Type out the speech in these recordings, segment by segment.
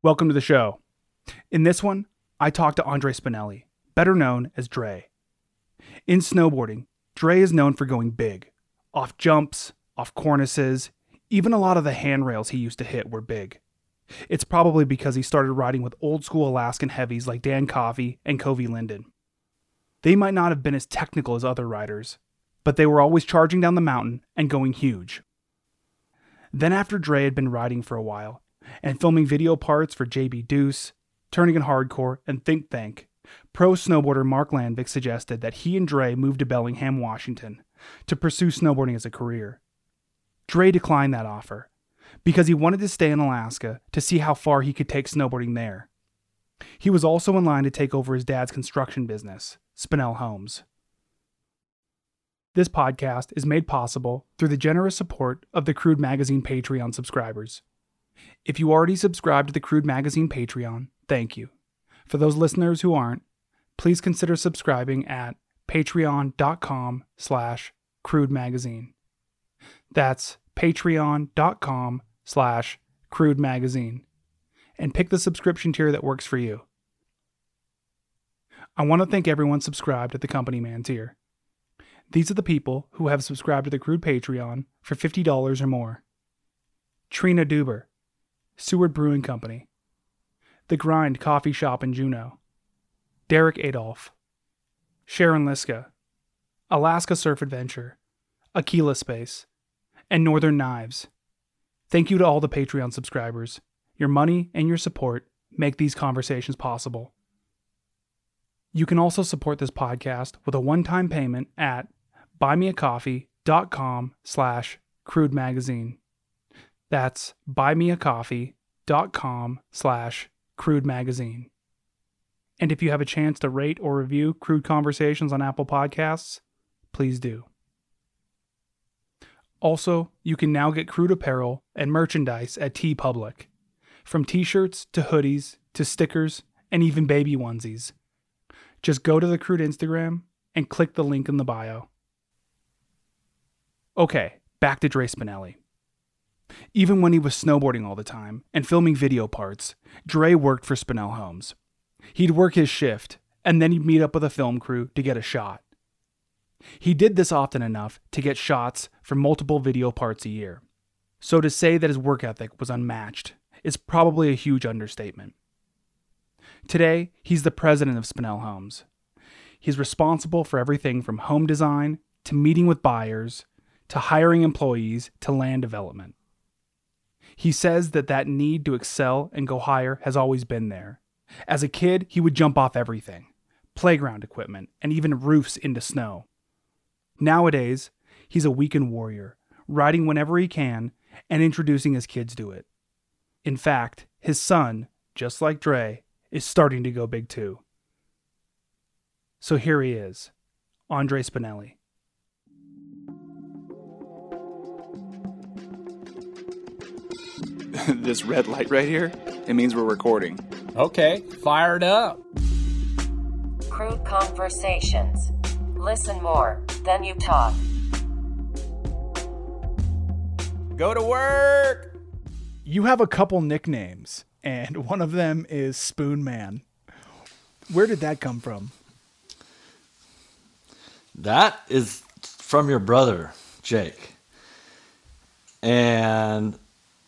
Welcome to the show. In this one, I talk to Andre Spinelli, better known as Dre. In snowboarding, Dre is known for going big off jumps, off cornices, even a lot of the handrails he used to hit were big. It's probably because he started riding with old school Alaskan heavies like Dan Coffey and Covey Linden. They might not have been as technical as other riders, but they were always charging down the mountain and going huge. Then, after Dre had been riding for a while and filming video parts for JB Deuce, Turnagain Hardcore, and Think Tank, pro snowboarder Mark Landvik suggested that he and Dre move to Bellingham, Washington, to pursue snowboarding as a career. Dre declined that offer because he wanted to stay in Alaska to see how far he could take snowboarding there. He was also in line to take over his dad's construction business, Spinell Homes. This podcast is made possible through the generous support of the Crude Magazine Patreon subscribers. If you already subscribe to the Crude Magazine Patreon, thank you. For those listeners who aren't, please consider subscribing at patreon.com slash crude magazine. That's patreon.com slash crude magazine. And pick the subscription tier that works for you. I want to thank everyone subscribed at the Company Man tier. These are the people who have subscribed to the Crude Patreon for $50 or more. Trina Duber, Seward Brewing Company, The Grind Coffee Shop in Juneau, Derek Adolph, Sharon Liska, Alaska Surf Adventure, Aquila Space, and Northern Knives. Thank you to all the Patreon subscribers. Your money and your support make these conversations possible. You can also support this podcast with a one-time payment at buymeacoffee.com slash crude magazine. That's buymeacoffee.com slash crude magazine. And if you have a chance to rate or review Crude Conversations on Apple Podcasts, please do. Also, you can now get Crude apparel and merchandise at TeePublic. From t shirts to hoodies to stickers and even baby onesies. Just go to the Crude Instagram and click the link in the bio. Okay, back to Dre Spinelli. Even when he was snowboarding all the time and filming video parts, Dre worked for Spinell Homes. He'd work his shift, and then he'd meet up with a film crew to get a shot. He did this often enough to get shots for multiple video parts a year. So to say that his work ethic was unmatched is probably a huge understatement. Today, he's the president of Spinell Homes. He's responsible for everything from home design to meeting with buyers to hiring employees to land development. He says that that need to excel and go higher has always been there. As a kid, he would jump off everything playground equipment, and even roofs into snow. Nowadays, he's a weekend warrior, riding whenever he can and introducing his kids to it. In fact, his son, just like Dre, is starting to go big too. So here he is, Andre Spinelli. this red light right here, it means we're recording. Okay, fired up. Crude conversations. Listen more, then you talk. Go to work. You have a couple nicknames, and one of them is Spoon Man. Where did that come from? That is from your brother, Jake. And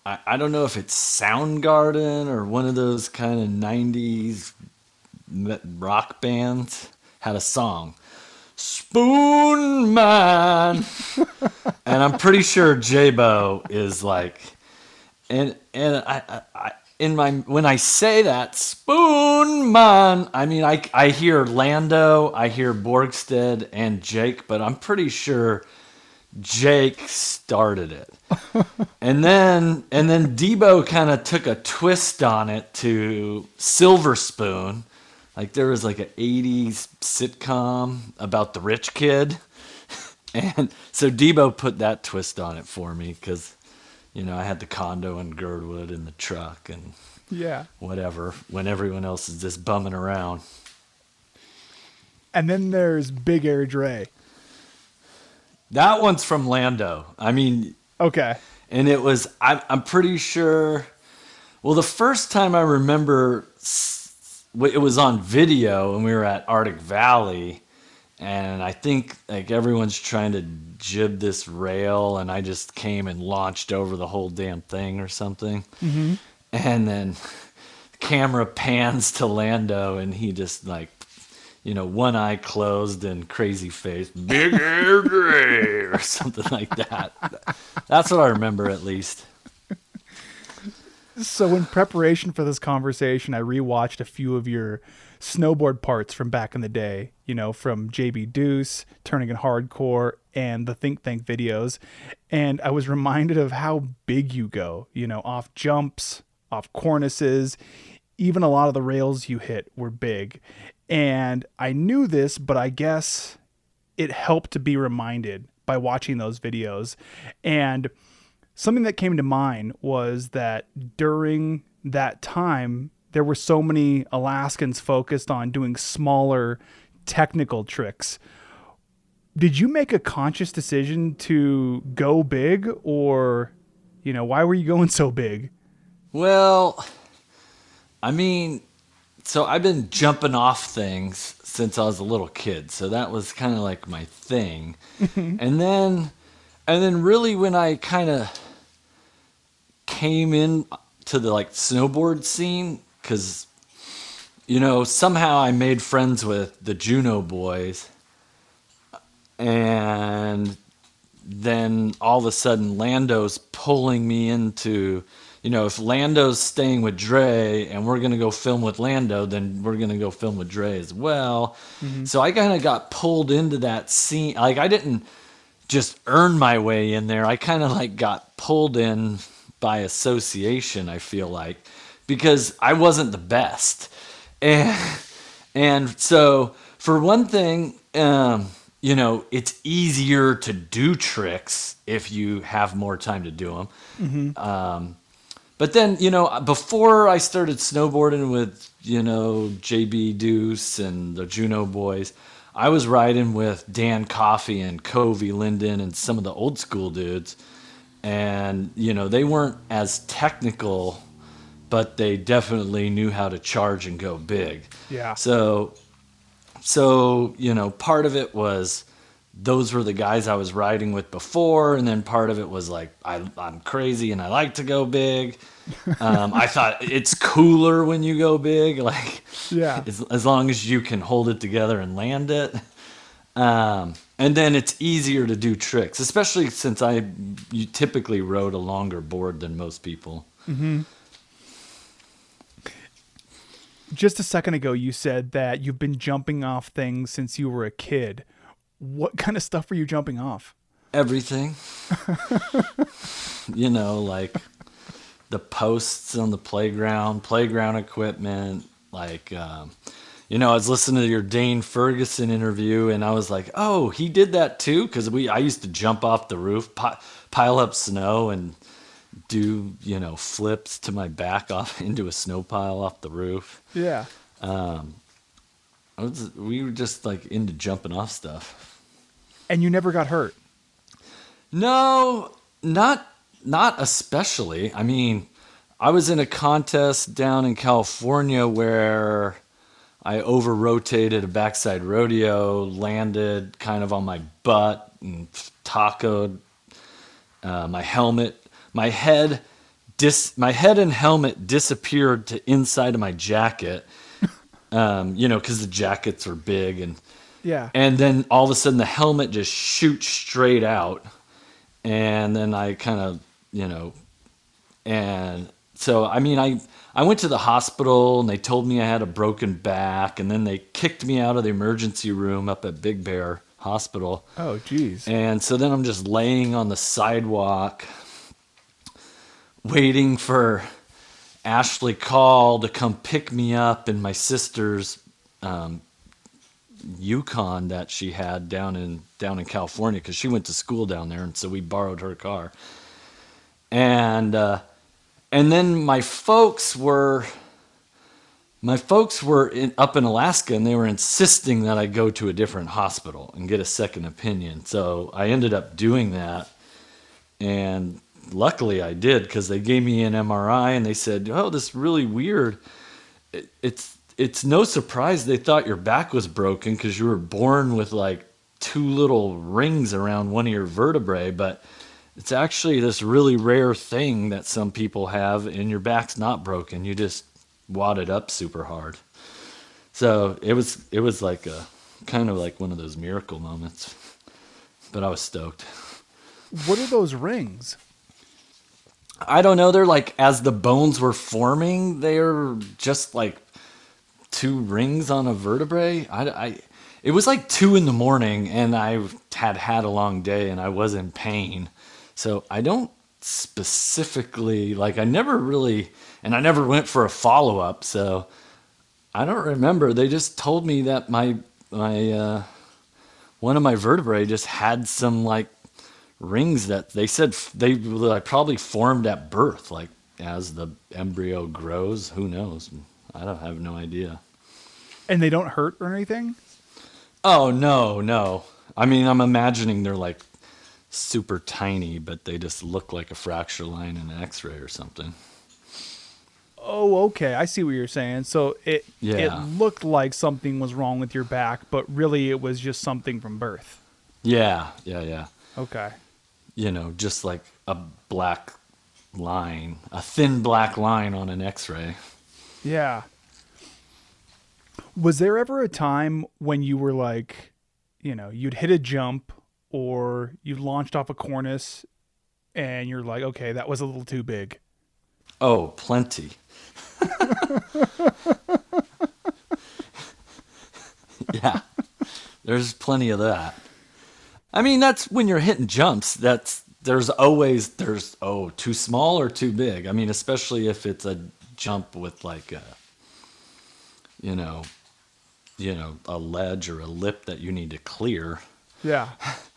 I, I don't know if it's Soundgarden or one of those kind of 90s rock bands had a song. Spoon Man. and I'm pretty sure J-Bo is like and and I, I, I in my when I say that spoon man, I mean I I hear Lando, I hear Borgstead and Jake, but I'm pretty sure Jake started it. and then and then Debo kind of took a twist on it to Silver Spoon. Like there was like an 80s sitcom about the rich kid. And so Debo put that twist on it for me cuz you know, I had the condo in Girdwood and the truck and Yeah. whatever when everyone else is just bumming around. And then there's Big Air Dre. That one's from Lando. I mean, Okay. and it was I'm I'm pretty sure. Well, the first time I remember, it was on video, and we were at Arctic Valley, and I think like everyone's trying to jib this rail, and I just came and launched over the whole damn thing or something, mm-hmm. and then the camera pans to Lando, and he just like. You know, one eye closed and crazy face, big air gray, or something like that. That's what I remember, at least. So, in preparation for this conversation, I rewatched a few of your snowboard parts from back in the day, you know, from JB Deuce, Turnagain Hardcore, and the Think Tank videos. And I was reminded of how big you go, you know, off jumps, off cornices. Even a lot of the rails you hit were big. And I knew this, but I guess it helped to be reminded by watching those videos. And something that came to mind was that during that time, there were so many Alaskans focused on doing smaller technical tricks. Did you make a conscious decision to go big, or, you know, why were you going so big? Well, I mean, so I've been jumping off things since I was a little kid. So that was kind of like my thing. and then and then really when I kind of came in to the like snowboard scene cuz you know, somehow I made friends with the Juneau boys. And then all of a sudden Lando's pulling me into you know, if Lando's staying with Dre and we're gonna go film with Lando, then we're gonna go film with Dre as well. Mm-hmm. So I kind of got pulled into that scene. Like I didn't just earn my way in there. I kind of like got pulled in by association. I feel like because I wasn't the best, and and so for one thing, um, you know, it's easier to do tricks if you have more time to do them. Um, but then, you know, before I started snowboarding with, you know, JB Deuce and the Juneau boys, I was riding with Dan Coffey and Covey Linden and some of the old school dudes. And, you know, they weren't as technical, but they definitely knew how to charge and go big. Yeah. So, so, you know, part of it was those were the guys I was riding with before, and then part of it was like I, I'm crazy and I like to go big. Um, I thought it's cooler when you go big, like Yeah. as, as long as you can hold it together and land it. Um, and then it's easier to do tricks, especially since I you typically rode a longer board than most people. Just a second ago, you said that you've been jumping off things since you were a kid. What kind of stuff were you jumping off? everything. you know, like the posts on the playground, playground equipment. Like, um, you know, I was listening to your Dane Ferguson interview, and I was like, oh, he did that too, because we I used to jump off the roof, pi- pile up snow, and do you know flips to my back off into a snow pile off the roof. Yeah. Um, I was, we were just like into jumping off stuff. And you never got hurt. No, not not especially. I mean, I was in a contest down in California where I over rotated a backside rodeo, landed kind of on my butt and tacoed uh, my helmet. My head dis my head and helmet disappeared to inside of my jacket. Um, you know, because the jackets are big and Yeah. and then all of a sudden the helmet just shoots straight out and then i kind of you know and so i mean i i went to the hospital and they told me i had a broken back and then they kicked me out of the emergency room up at big bear hospital oh, geez. and so then i'm just laying on the sidewalk waiting for ashley call to come pick me up in my sister's um, Yukon that she had down in down in California because she went to school down there, and so we borrowed her car. And uh, and then my folks were my folks were in, up in Alaska and they were insisting that I go to a different hospital and get a second opinion. So I ended up doing that. And luckily I did because they gave me an MRI and they said, "Oh, this is really weird. It, it's it's no surprise they thought your back was broken because you were born with like two little rings around one of your vertebrae, but it's actually this really rare thing that some people have, and your back's not broken. You just wadded up super hard. So it was it was like a kind of like one of those miracle moments. But I was stoked. What are those rings? I don't know. They're like as the bones were forming, they're just like two rings on a vertebrae. I, I it was like two in the morning, and I had had a long day, and I was in pain. So I don't specifically like. I never really, and I never went for a follow up. So I don't remember. They just told me that my my uh, one of my vertebrae just had some like rings that they said they like, probably formed at birth, like as the embryo grows. Who knows? I don't I have no idea. And they don't hurt or anything? Oh no, no. I mean, I'm imagining they're like super tiny, but they just look like a fracture line in an X-ray or something. Oh, okay. I see what you're saying. So it Yeah. it looked like something was wrong with your back, but really it was just something from birth. Yeah, yeah, yeah. Okay. You know, just like a black line, a thin black line on an X-ray. Yeah. Was there ever a time when you were like, you know, you'd hit a jump or you launched off a cornice and you're like, okay, that was a little too big? Oh, plenty. yeah, there's plenty of that. I mean, that's when you're hitting jumps. That's there's always there's oh too small or too big. I mean, especially if it's a jump with like a, you know, you know, a ledge or a lip that you need to clear. Yeah.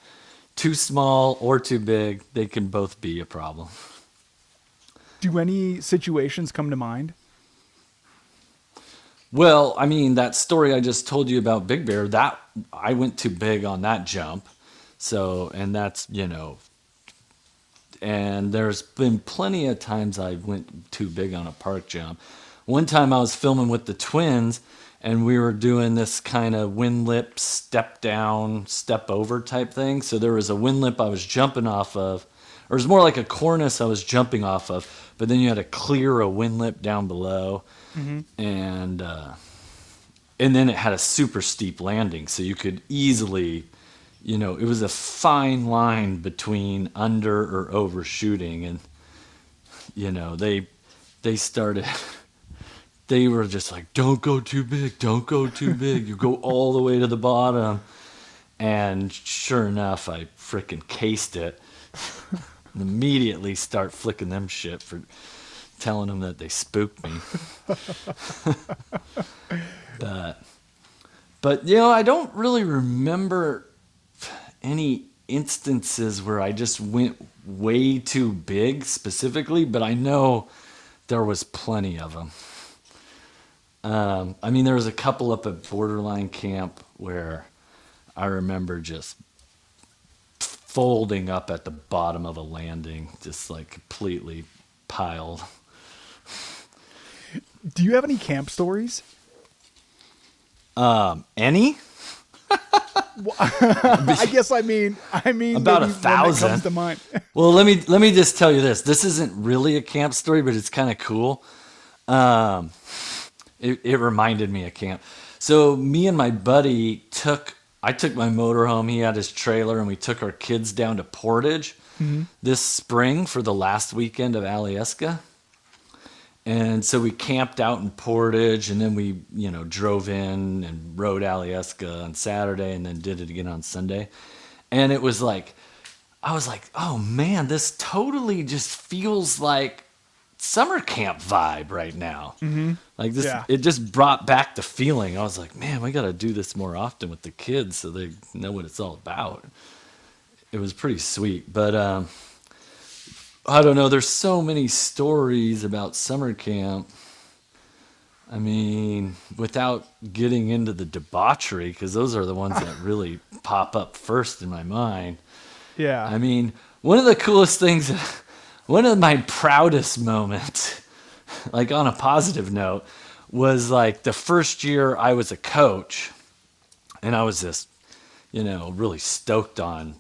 Too small or too big, they can both be a problem. Do any situations come to mind? Well, I mean, that story I just told you about Big Bear, that I went too big on that jump. So, and that's, you know, and there's been plenty of times I went too big on a park jump. One time I was filming with the twins and we were doing this kind of wind lip step down, step over type thing. So there was a wind lip I was jumping off of, or it was more like a cornice I was jumping off of, but then you had to clear a wind lip down below. And, uh, and then it had a super steep landing, so you could easily, you know, it was a fine line between under or overshooting, and you know they they started. They were just like, "Don't go too big, don't go too big. You go all the way to the bottom." And sure enough, I frickin' cased it. and immediately start flicking them shit for telling them that they spooked me. but but you know, I don't really remember any instances where I just went way too big specifically, but I know there was plenty of them. Um, I mean, there was a couple up at Borderline Camp where I remember just folding up at the bottom of a landing, just like completely piled. Do you have any camp stories? Um, any? I guess I mean I mean About a maybe one that thousand. comes to mind. Well, let me let me just tell you this. This isn't really a camp story, but it's kind of cool. Um, it, it reminded me of camp. So me and my buddy took I took my motorhome. He had his trailer, and we took our kids down to Portage mm-hmm. this spring for the last weekend of Alyeska. And so we camped out in Portage, and then we, you know, drove in and rode Alyeska on Saturday, and then did it again on Sunday. And it was like, I was like, oh man, this totally just feels like summer camp vibe right now. Mm-hmm. Like this, Yeah. it just brought back the feeling. I was like, man, we got to do this more often with the kids so they know what it's all about. It was pretty sweet, but um, I don't know. There's so many stories about summer camp. I mean, without getting into the debauchery, because those are the ones that really pop up first in my mind. Yeah. I mean, one of the coolest things, one of my proudest moments, like on a positive note, was like the first year I was a coach, and I was just, you know, really stoked on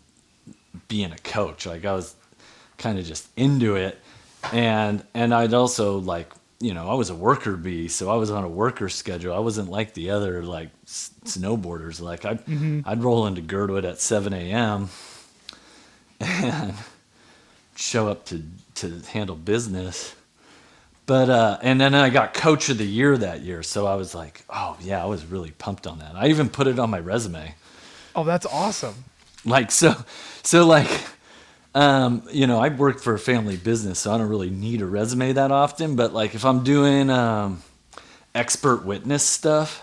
being a coach. Like I was kind of just into it, and and I'd also like, you know, I was a worker bee, so I was on a worker schedule. I wasn't like the other like s- snowboarders. Like I'd mm-hmm. I'd roll into Girdwood at 7 a.m. and show up to to handle business. But uh, and then I got coach of the year that year, so I was like, oh yeah, I was really pumped on that. I even put it on my resume. oh, that's awesome. Like so, so like, um, you know, I work for a family business, so I don't really need a resume that often. But like, if I'm doing um, expert witness stuff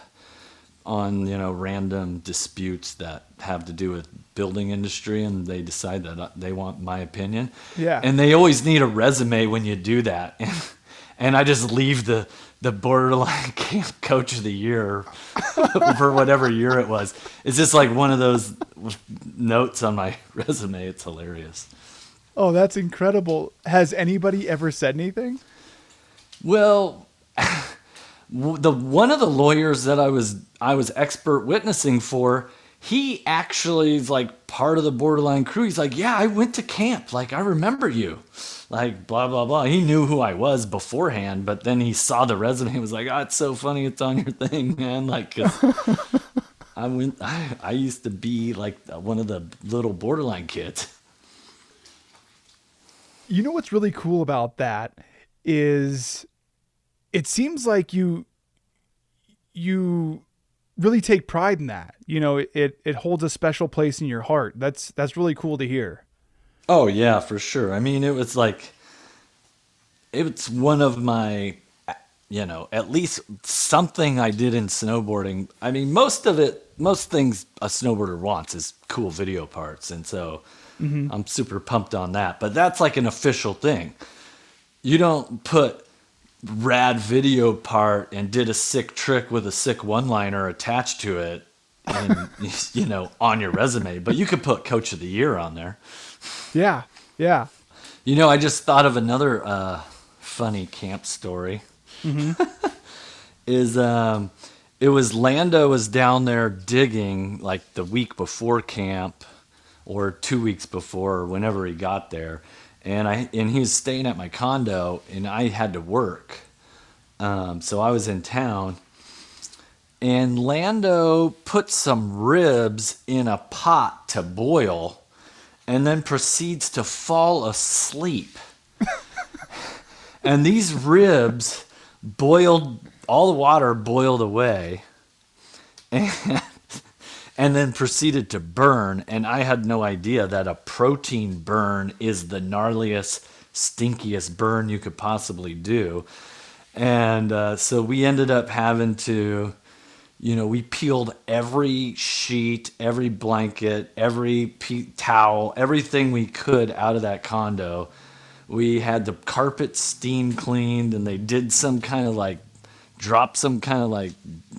on you know random disputes that have to do with building industry, and they decide that uh, they want my opinion, Yeah. and they always need a resume when you do that, and, and I just leave the the borderline camp coach of the year for whatever year it was. It's just like one of those notes on my resume. It's hilarious. Oh, that's incredible. Has anybody ever said anything? Well, the one of the lawyers that I was I was expert witnessing for, he actually is like part of the borderline crew. He's like, "Yeah, I went to camp. Like I remember you." Like blah blah blah. He knew who I was beforehand, but then he saw the resume and was like, "Oh, it's so funny it's on your thing, man." Like. I went I, I used to be like one of the little borderline kids. You know what's really cool about that is it seems like you you really take pride in that. You know, it it holds a special place in your heart. That's that's really cool to hear. Oh yeah, for sure. I mean, it was like it's one of my you know, at least something I did in snowboarding. I mean, most of it most things a snowboarder wants is cool video parts, and so mm-hmm. I'm super pumped on that. But that's like an official thing. You don't put rad video part and did a sick trick with a sick one-liner attached to it and you know on your resume, but you could put coach of the year on there. Yeah. Yeah. You know, I just thought of another uh, funny camp story. is um, it was Lando was down there digging like the week before camp, or two weeks before, or whenever he got there, and I and he was staying at my condo, and I had to work, um, so I was in town. And Lando put some ribs in a pot to boil and then proceeds to fall asleep. and these ribs boiled, all the water boiled away, and, and then proceeded to burn. And I had no idea that a protein burn is the gnarliest, stinkiest burn you could possibly do. And uh, so we ended up having to you know, we peeled every sheet, every blanket, every pe- towel, everything we could out of that condo. We had the carpet steam cleaned, and they did some kind of like, dropped some kind of like,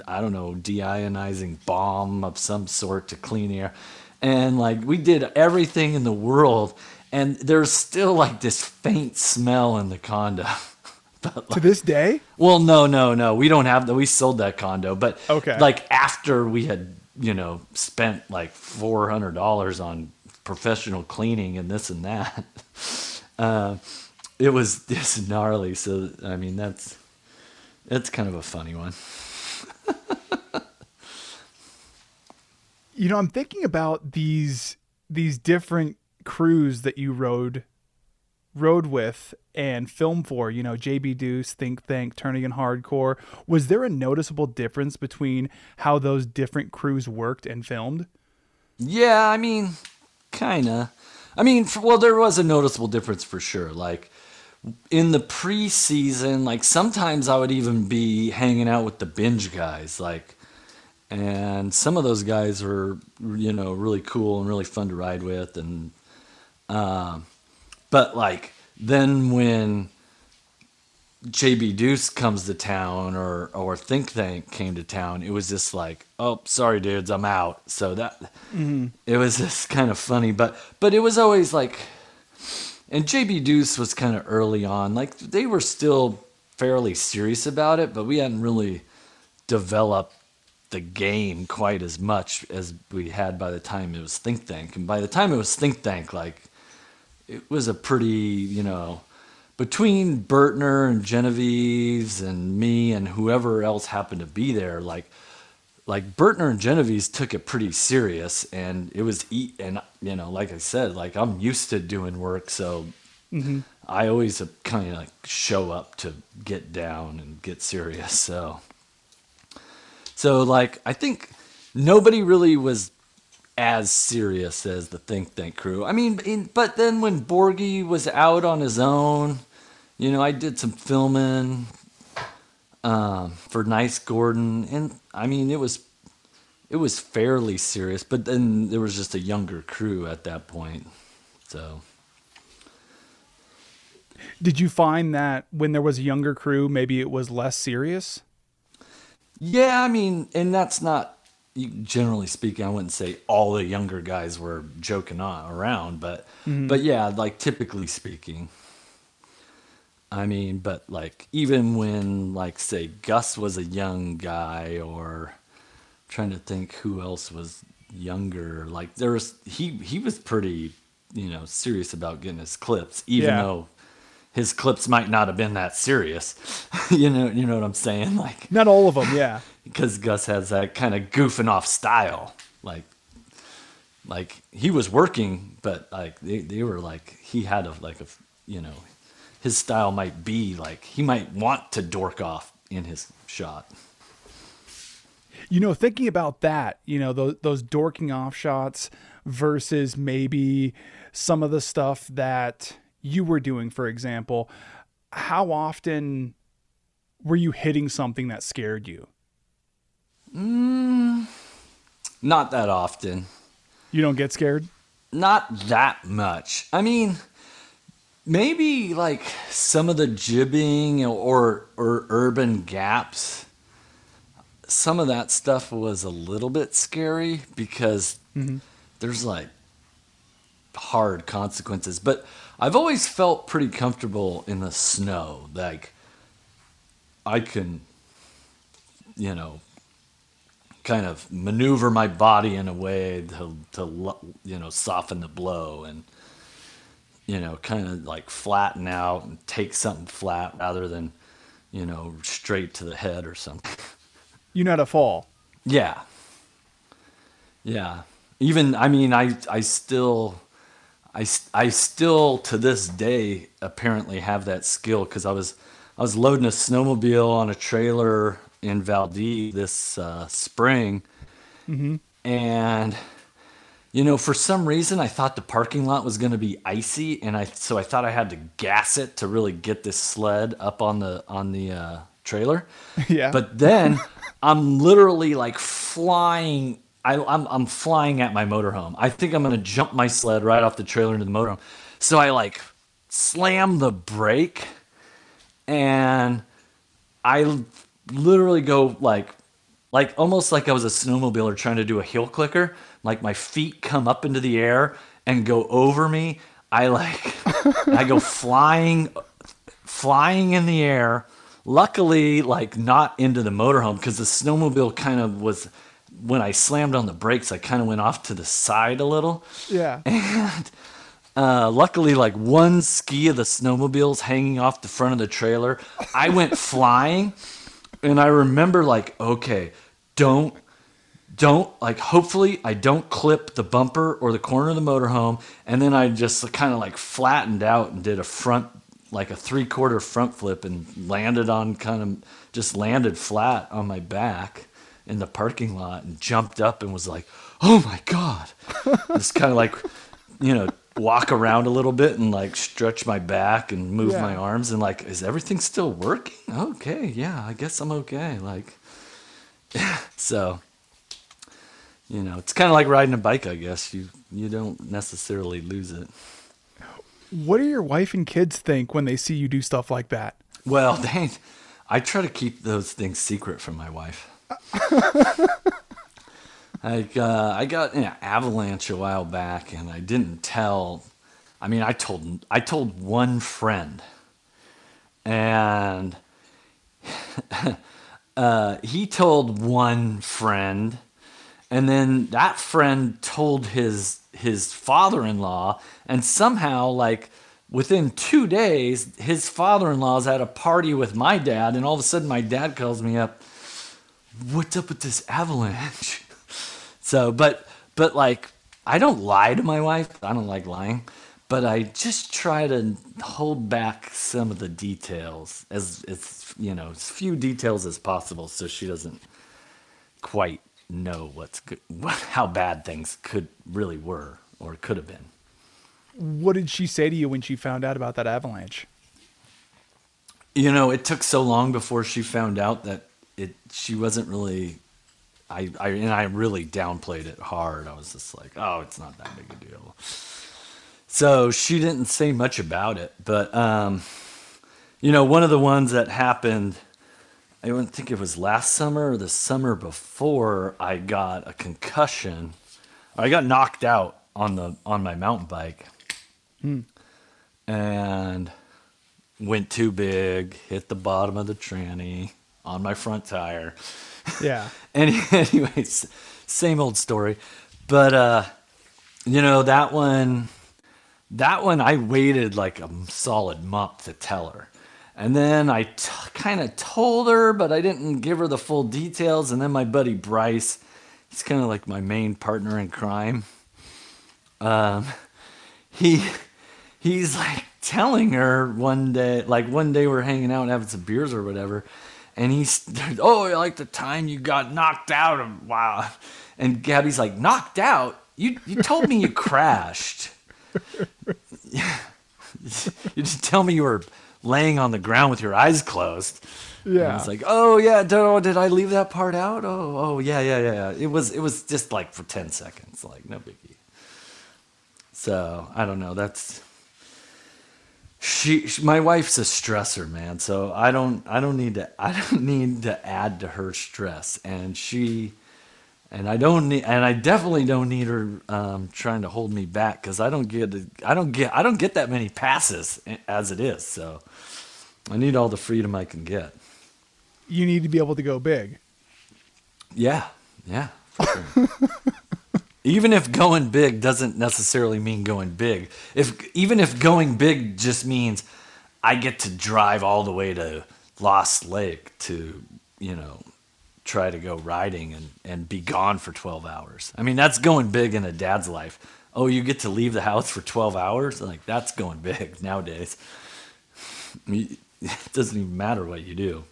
I don't know, deionizing bomb of some sort to clean air. And like, we did everything in the world, and there's still like this faint smell in the condo. but To this day? well, no, no, no. We don't have that. We sold that condo, but Okay. like after we had, you know, spent like four hundred dollars on professional cleaning and this and that, uh, it was this gnarly. So I mean, that's that's kind of a funny one. You know, I'm thinking about these these different crews that you rode rode with and filmed for, you know, JB Deuce, Think Tank, Turnagain Hardcore. Was there a noticeable difference between how those different crews worked and filmed? Yeah, I mean, kinda. I mean, for, well, there was a noticeable difference for sure. Like in the preseason, like sometimes I would even be hanging out with the binge guys, like, and some of those guys were, you know, really cool and really fun to ride with, and, um, but like then when JB Deuce comes to town or or Think Tank came to town, it was just like, oh, sorry, dudes, I'm out. So that it was just kind of funny, but but it was always like, and JB Deuce was kind of early on, like they were still fairly serious about it, but we hadn't really developed the game quite as much as we had by the time it was Think Tank, and by the time it was Think Tank, like it was a pretty, you know, between Bertner and Genevieve's and me and whoever else happened to be there, like like Bertner and Genevieve's took it pretty serious and it was eat and you know, like I said, like I'm used to doing work, so mm-hmm. I always kind of like show up to get down and get serious. So so like I think nobody really was as serious as the Think Tank crew. I mean, in, but then when Borgie was out on his own, you know, I did some filming um, for Nice Gordon, and I mean, it was it was fairly serious. But then there was just a younger crew at that point, so. Did you find that when there was a younger crew, maybe it was less serious? Yeah, I mean, and that's not generally speaking. I wouldn't say all the younger guys were joking on, around, but but yeah, like typically speaking. I mean, but like even when like say Gus was a young guy, or trying to think who else was younger. Like there was he he was pretty you know serious about getting his clips, even Yeah. though his clips might not have been that serious. you know you know what I'm saying? Like Not all of them, yeah. because Gus has that kind of goofing off style. Like, like he was working, but like they, they were like he had a like a you know his style might be like he might want to dork off in his shot. You know, thinking about that, you know, those those dorking off shots versus maybe some of the stuff that you were doing, for example, how often were you hitting something that scared you? Mm, not that often. You don't get scared? Not that much. I mean, maybe like some of the jibbing or or urban gaps. Some of that stuff was a little bit scary because mm-hmm. there's like hard consequences. But I've always felt pretty comfortable in the snow. Like I can, you know, kind of maneuver my body in a way to to you know soften the blow and you know kind of like flatten out and take something flat rather than you know straight to the head or something. You know how to fall. Yeah. Yeah. Even I mean I I still I, I still to this day apparently have that skill cuz I was I was loading a snowmobile on a trailer in Valdez this uh, spring and you know for some reason I thought the parking lot was going to be icy and I so I thought I had to gas it to really get this sled up on the on the uh, trailer Yeah. but then I'm literally like flying. I, I'm I'm flying at my motorhome. I think I'm gonna jump my sled right off the trailer into the motorhome. So I like slam the brake, and I literally go like like almost like I was a snowmobiler trying to do a heel clicker. Like my feet come up into the air and go over me. I like I go flying flying in the air. Luckily, like not into the motorhome because the snowmobile kind of was. When I slammed on the brakes, I kind of went off to the side a little. yeah. And uh, luckily, like one ski of the snowmobile's hanging off the front of the trailer. I went flying, and I remember like, okay, don't, don't like. Hopefully, I don't clip the bumper or the corner of the motorhome. And then I just kind of like flattened out and did a front, like a three quarter front flip, and landed on kind of just landed flat on my back in the parking lot and jumped up and was like, oh my god, just kind of like you know, walk around a little bit and like stretch my back and move Yeah. my arms and like, is everything still working? Okay, yeah, I guess I'm okay. Like, so, you know, it's kind of like riding a bike, I guess. You you don't necessarily lose it. What do your wife and kids think when they see you do stuff like that? Well, they, I try to keep those things secret from my wife. like uh, I got an avalanche a while back, and I didn't tell. I mean, I told I told one friend, and uh, he told one friend, and then that friend told his his father-in-law, and somehow like within two days, his father-in-law's at a party with my dad, and all of a sudden my dad calls me up. What's up with this avalanche? So, but but like I don't lie to my wife. I don't like lying, but I just try to hold back some of the details as as you know, as few details as possible, so she doesn't quite know what's good, how bad things could really were or could have been. What did she say to you when she found out about that avalanche? You know, it took so long before she found out that it she wasn't really I, I and I really downplayed it hard. I was just like, "Oh, it's not that big a deal." So she didn't say much about it, but um, you know, one of the ones that happened, I don't think it was last summer or the summer before. I got a concussion. I got knocked out on the on my mountain bike, and went too big, hit the bottom of the tranny on my front tire. Yeah. Any, anyways, same old story. But uh, you know that one, that one I waited like a solid month to tell her, and then I kind of told her, but I didn't give her the full details. And then my buddy Bryce, he's kind of like my main partner in crime. Um, he he's like telling her one day, like one day we're hanging out and having some beers or whatever, and he's oh like the time you got knocked out of wow, and Gabby's like knocked out. You you told me you crashed. you didn't tell me you were laying on the ground with your eyes closed. Yeah. It's like, oh yeah, did, oh, did I leave that part out? Oh, oh yeah, yeah, yeah. yeah. It was, it was just like for ten seconds, like no biggie. So I don't know. That's she, she. My wife's a stressor, man. So I don't, I don't need to, I don't need to add to her stress, and she, and I don't need, and I definitely don't need her um, trying to hold me back because I don't get, I don't get, I don't get that many passes as it is. So I need all the freedom I can get. You need to be able to go big. Yeah, yeah, sure. even if going big doesn't necessarily mean going big, if even if going big just means I get to drive all the way to Lost Lake to, you know, try to go riding and, and be gone for 12 hours. I mean, that's going big in a dad's life. Oh, you get to leave the house for 12 hours? Like, that's going big nowadays. It doesn't even matter what you do.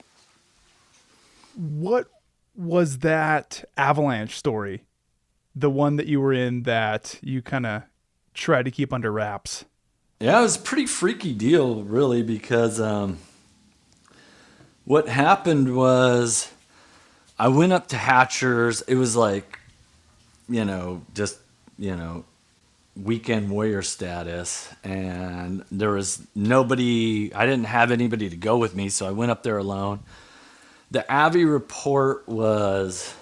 What was that avalanche story? The one that you were in that you kind of tried to keep under wraps. Yeah, it was a pretty freaky deal, really, because um, what happened was I went up to Hatchers. It was like, you know, just, you know, weekend warrior status. And there was nobody, I didn't have anybody to go with me, so I went up there alone. The Avi report was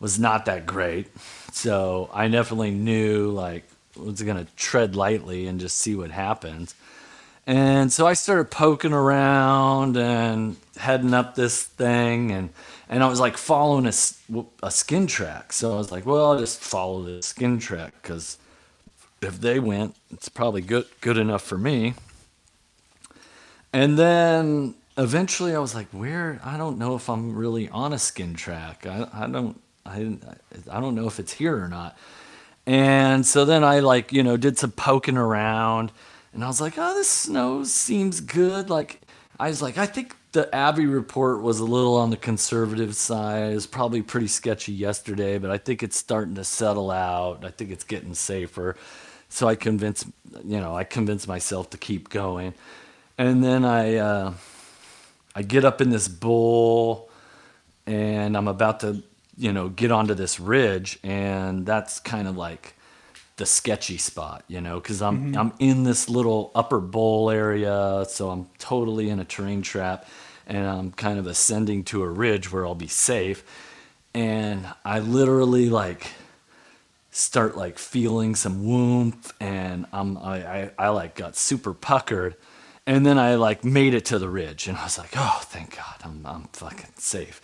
was not that great. So I definitely knew like was gonna tread lightly and just see what happens. And so I started poking around and heading up this thing, and and I was like following a, a skin track. So I was like, well, I'll just follow the skin track because if they went, it's probably good good enough for me. And then eventually, I was like, where? I don't know if I'm really on a skin track. I I don't I I don't know if it's here or not. And so then I like, you know, did some poking around and I was like, oh, this snow seems good. Like, I was like, I think the Avi report was a little on the conservative side. It was probably pretty sketchy yesterday, but I think it's starting to settle out. I think it's getting safer. So I convinced, you know, I convinced myself to keep going. And then I, uh, I get up in this bowl and I'm about to you know, get onto this ridge, and that's kind of like the sketchy spot, you know, because I'm I'm in this little upper bowl area, so I'm totally in a terrain trap, and I'm kind of ascending to a ridge where I'll be safe, and I literally like start like feeling some warmth, and I'm I I, I like got super puckered. And then I like made it to the ridge, and I was like, "Oh, thank God, I'm I'm fucking safe."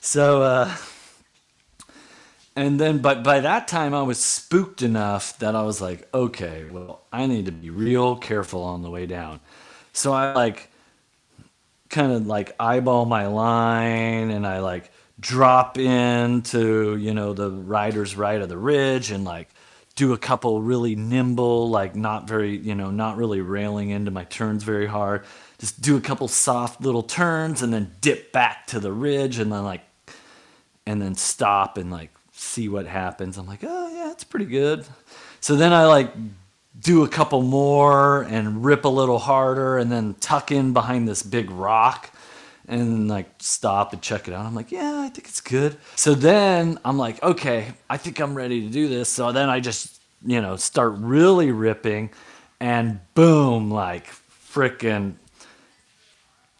So, uh, and then, but by that time, I was spooked enough that I was like, okay, well, I need to be real careful on the way down. So I like kind of like eyeball my line and I like drop into, you know, the rider's right of the ridge and like do a couple really nimble, like not very, you know, not really railing into my turns very hard. Just do a couple soft little turns and then dip back to the ridge and then like and then stop and like see what happens. I'm like, oh yeah, it's pretty good. So then I like do a couple more and rip a little harder and then tuck in behind this big rock and like stop and check it out. I'm like, yeah, I think it's good. So then I'm like, okay, I think I'm ready to do this. So then I just, you know, start really ripping and boom, like freaking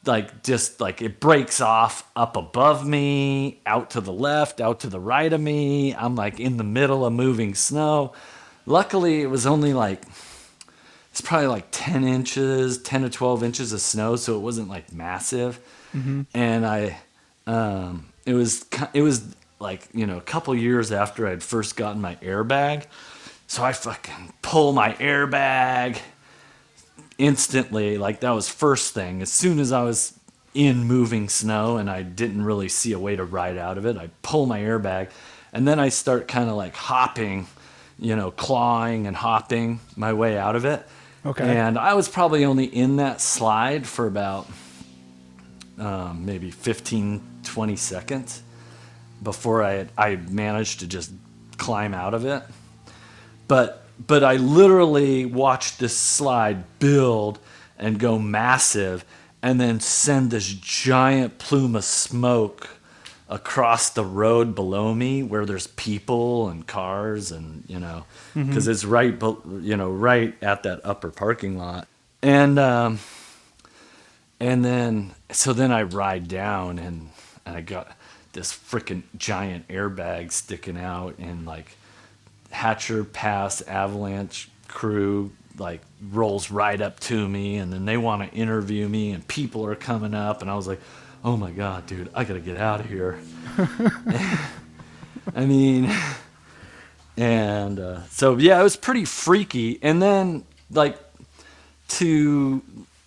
like just like it breaks off up above me, out to the left, out to the right of me. I'm like in the middle of moving snow. Luckily, it was only like it's probably like 10 inches, 10 to 12 inches of snow, so it wasn't like massive. And I, um, it was it was like you know a couple years after I'd first gotten my airbag, so I fucking pull my airbag instantly like that was first thing. As soon as i was in moving snow and i didn't really see a way to ride out of it i pull my airbag and then i start kind of like hopping you know clawing and hopping my way out of it. Okay. and i was probably only in that slide for about um, maybe 15 20 seconds before i i managed to just climb out of it. But but I literally watched this slide build and go massive and then send this giant plume of smoke across the road below me where there's people and cars and you know because it's right you know right at that upper parking lot. And um and then so then I ride down and, and I got this freaking giant airbag sticking out and like Hatcher Pass Avalanche crew like rolls right up to me and then they want to interview me and people are coming up and I was like, "Oh my god, dude, I got to get out of here." I mean, and uh, so yeah, it was pretty freaky. And then like to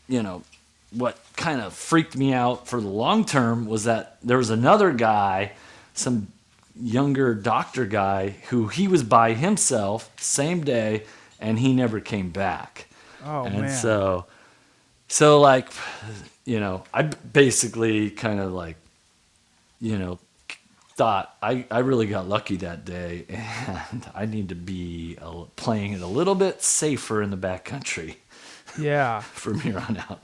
you know what kind of freaked me out for the long term was that there was another guy, some younger doctor guy who he was by himself same day and he never came back. Oh and man. so so like you know, I basically kind of like you know thought I, I really got lucky that day and I need to be a, playing it a little bit safer in the backcountry yeah. from here on out.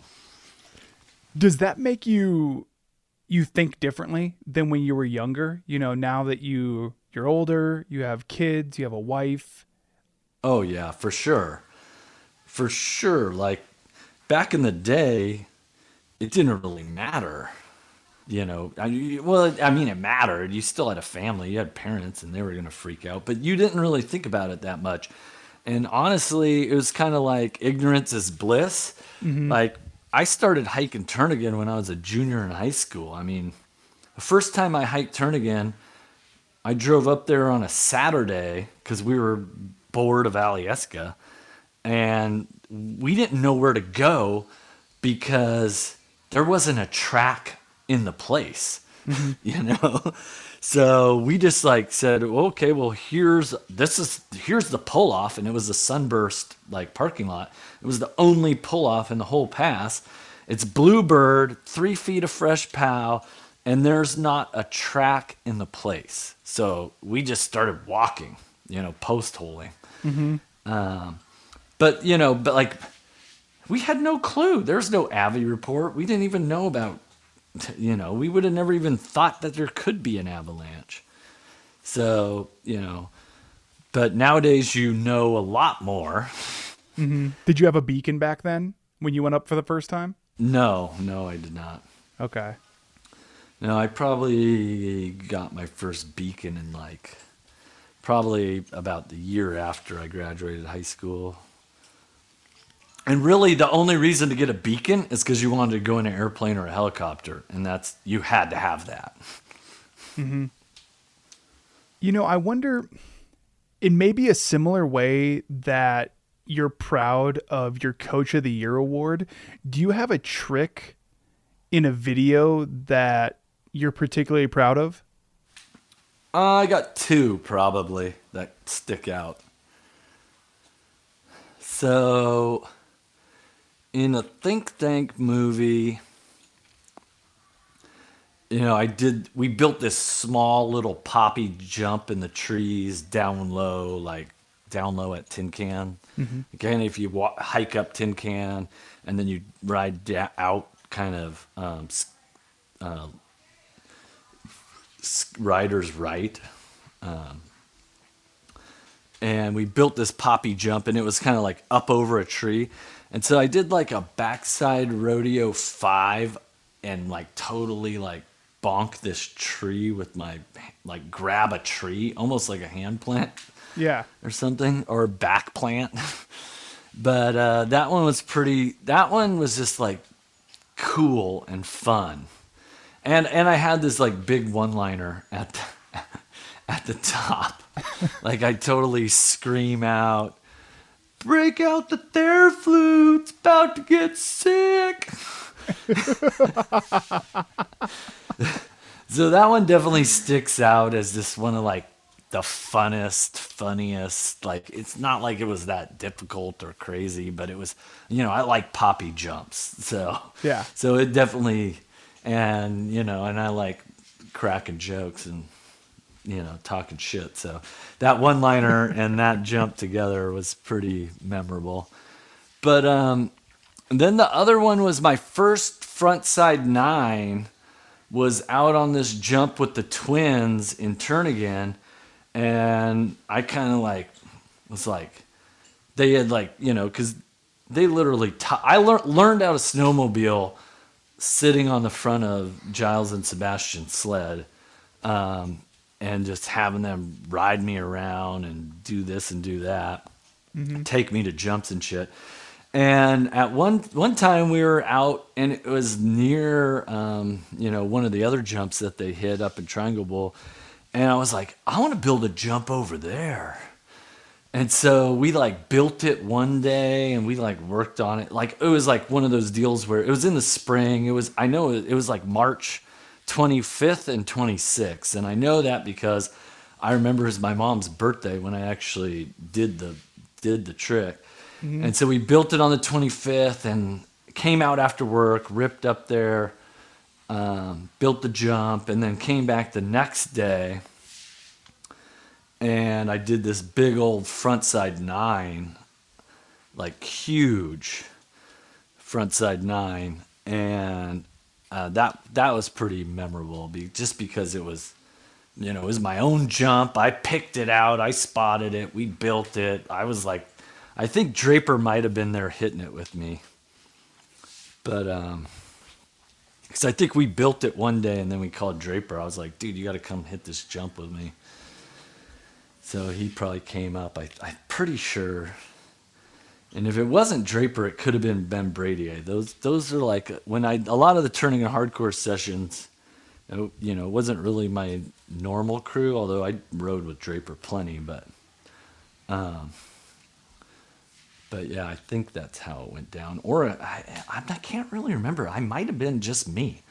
Does that make you you think differently than when you were younger? You know, now that you you're older, you have kids, you have a wife. Oh yeah, for sure. For sure. Like back in the day, it didn't really matter. You know, I, well, I mean, it mattered. You still had a family, you had parents, and they were going to freak out, but you didn't really think about it that much. And honestly, it was kind of like ignorance is bliss. Mm-hmm. Like, I started hiking Turnagain when I was a junior in high school. I mean, the first time I hiked Turnagain, I drove up there on a Saturday because we were bored of Alyeska, and we didn't know where to go because there wasn't a track in the place, you know. So we just like said, okay, well here's this is here's the pull off, and it was a sunburst like parking lot. It was the only pull off in the whole pass. It's Bluebird, three feet of fresh pow, and there's not a track in the place. So we just started walking, you know, post holing. Um, but you know, but like we had no clue. There's no Avi report. We didn't even know about, you know, we would have never even thought that there could be an avalanche. So, you know, but nowadays you know a lot more. Mm-hmm. Did you have a beacon back then when you went up for the first time? No, no, I did not. Okay. No, I probably got my first beacon in like probably about the year after I graduated high school. And really, the only reason to get a beacon is because you wanted to go in an airplane or a helicopter, and that's you had to have that. You know, I wonder in maybe a similar way that you're proud of your Coach of the Year award, do you have a trick in a video that you're particularly proud of? Uh, I got two probably that stick out. So, in a Think Thank movie, you know, I did. We built this small little poppy jump in the trees down low, like down low at Tin Can. Again, if you wa- hike up Tin Can and then you ride da- out, kind of um, uh, riders right. Um, and we built this poppy jump, and it was kind of like up over a tree. And so I did like a backside rodeo five, and like totally like bonk this tree with my like grab a tree, almost like a hand plant Yeah. or something or back plant. but uh, that one was pretty. That one was just like cool and fun, and and I had this like big one liner at the, at the top, like I totally scream out. Break out the Theraflu, it's about to get sick. So that one definitely sticks out as just one of like the funnest, funniest. Like it's not like it was that difficult or crazy, but it was, you know, I like poppy jumps. So Yeah. So it definitely, and you know, and I like cracking jokes and you know talking shit. So that one liner and that jump together was pretty memorable. But um, then the other one was my first front side nine was out on this jump with the twins in Turnagain, and I kind of like was like, they had like you know because they literally t- I lear- learned how to snowmobile sitting on the front of Giles and Sebastian's sled, um, and just having them ride me around and do this and do that, take me to jumps and shit. And at one one time we were out, and it was near, um, you know, one of the other jumps that they hit up in Triangle Bowl, and I was like, I want to build a jump over there. And so we like built it one day, and we like worked on it. Like it was like one of those deals where it was in the spring. It was I know it was like March 25th and 26th, and I know that because I remember it was my mom's birthday when I actually did the did the trick. And so we built it on the 25th and came out after work, ripped up there, um, built the jump, and then came back the next day. And I did this big old front side nine, like huge front side nine. And uh, that that was pretty memorable, be, just because it was, you know, it was my own jump. I picked it out, I spotted it, we built it. I was like, I think Draper might have been there hitting it with me, but um, because I think we built it one day and then we called Draper. I was like, dude, you got to come hit this jump with me. So he probably came up. I, I'm pretty sure. And if it wasn't Draper, it could have been Ben Brady. Those those are like when I a lot of the turning and hardcore sessions. You know, wasn't really my normal crew, although I rode with Draper plenty. But, um, but yeah, I think that's how it went down. Or I, I, can't really remember. I might have been just me.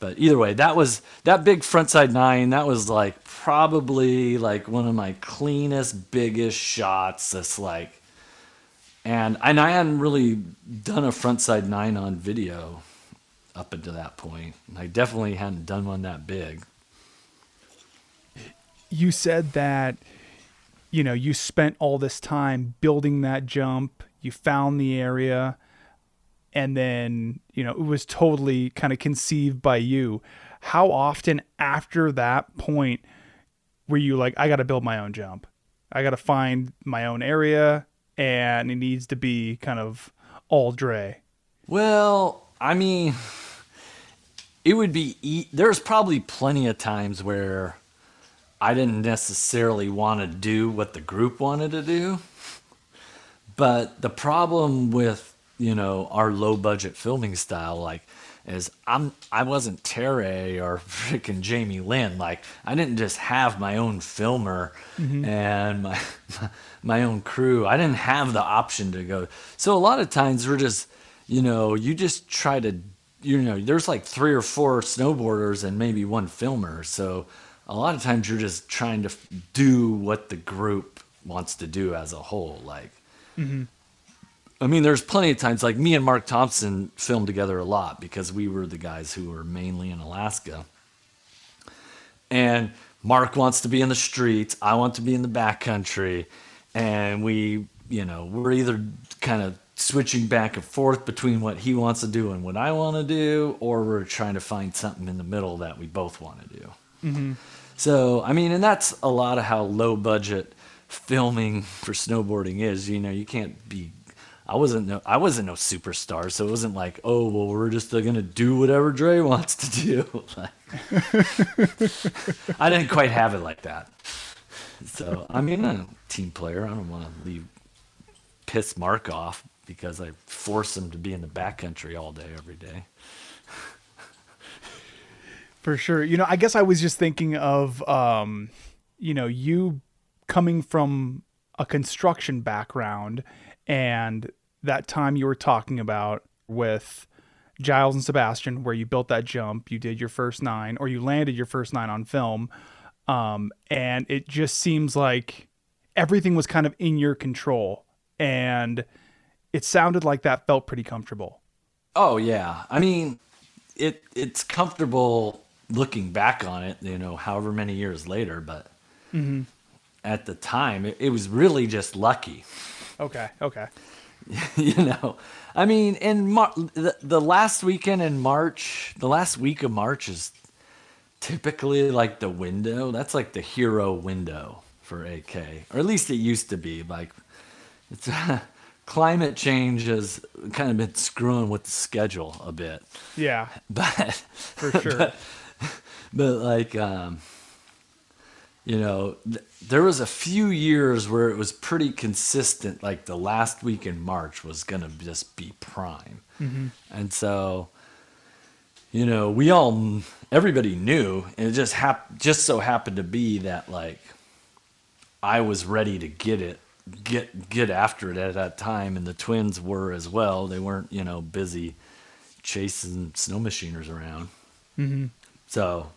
But either way, that was that big frontside nine. That was like probably like one of my cleanest, biggest shots. That's like, and and I hadn't really done a frontside nine on video up until that point. And I definitely hadn't done one that big. You said that you know, you spent all this time building that jump, you found the area and then, you know, it was totally kind of conceived by you. How often after that point were you like I got to build my own jump? I got to find my own area, and it needs to be kind of all Dre. Well, I mean, it would be. E- There's probably plenty of times where I didn't necessarily want to do what the group wanted to do. But the problem with, you know, our low budget filming style, like, is I'm I wasn't Terry or freaking Jamie Lynn. Like I didn't just have my own filmer mm-hmm. and my my own crew. I didn't have the option to go. So a lot of times we're just, you know, you just try to, you know, there's like three or four snowboarders and maybe one filmer. So a lot of times you're just trying to do what the group wants to do as a whole. Like, mm-hmm. I mean, there's plenty of times like me and Mark Thompson filmed together a lot because we were the guys who were mainly in Alaska. And Mark wants to be in the streets, I want to be in the backcountry, and we, you know, we're either kind of switching back and forth between what he wants to do and what I want to do, or we're trying to find something in the middle that we both want to do. Mm-hmm. So, I mean, and that's a lot of how low budget filming for snowboarding is. You know, you can't be. I wasn't no, I wasn't no superstar, so it wasn't like, oh well, we're just gonna do whatever Dre wants to do. Like, I didn't quite have it like that. So, I mean, I'm a team player. I don't want to leave piss Mark off because I force him to be in the backcountry all day every day. For sure. You know, I guess I was just thinking of, um, you know, you coming from a construction background and that time you were talking about with Giles and Sebastian, where you built that jump, you did your first nine, or you landed your first nine on film. Um, and it just seems like everything was kind of in your control. And it sounded like that felt pretty comfortable. Oh yeah, I mean, it it's comfortable looking back on it. You know, however many years later, but at the time, it, it was really just lucky. Okay. Okay. you know, I mean, in Mar- the the last weekend in March, the last week of March is typically like the window. That's like the hero window for AK, or at least it used to be. Like, it's climate change has kind of been screwing with the schedule a bit. Yeah, but for sure. but, but like um you know th- there was a few years where it was pretty consistent like the last week in march was gonna just be prime and so you know we all everybody knew and it just hap- just so happened to be that like i was ready to get it get get after it at that time and the twins were as well. They weren't you know busy chasing snow machiners around. Mm-hmm. So,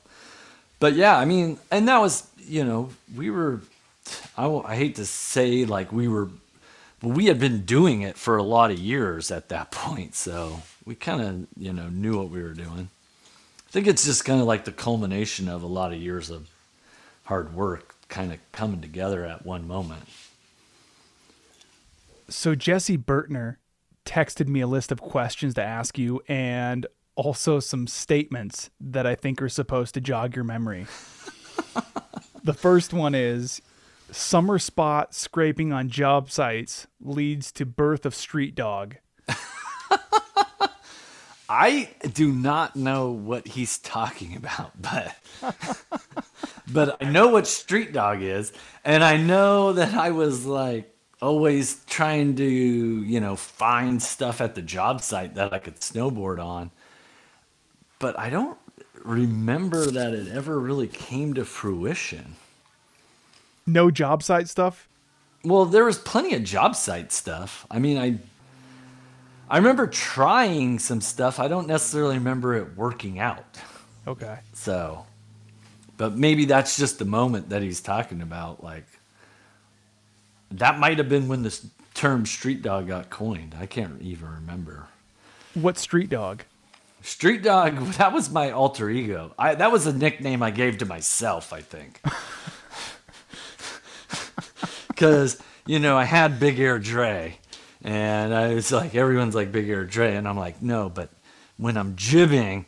but yeah, I mean, and that was, you know, we were, I, I hate to say like we were, but we had been doing it for a lot of years at that point. So we kind of, you know, knew what we were doing. I think it's just kind of like the culmination of a lot of years of hard work kind of coming together at one moment. So Jesse Burtner texted me a list of questions to ask you and also some statements that I think are supposed to jog your memory. the first one is summer spot scraping on job sites leads to birth of street dog. I do not know what he's talking about, but but I know what street dog is, and I know that I was like always trying to, you know, find stuff at the job site that I could snowboard on. But I don't remember that it ever really came to fruition. No job site stuff? Well, there was plenty of job site stuff. I mean, I I remember trying some stuff. I don't necessarily remember it working out. Okay. So, but maybe that's just the moment that he's talking about. Like, that might have been when this term street dog got coined. I can't even remember. What street dog? Street dog, that was my alter ego. I, that was a nickname I gave to myself, I think. Because, you know, I had Big Air Dre. And I was like, everyone's like Big Air Dre. And I'm like, no, but when I'm jibbing,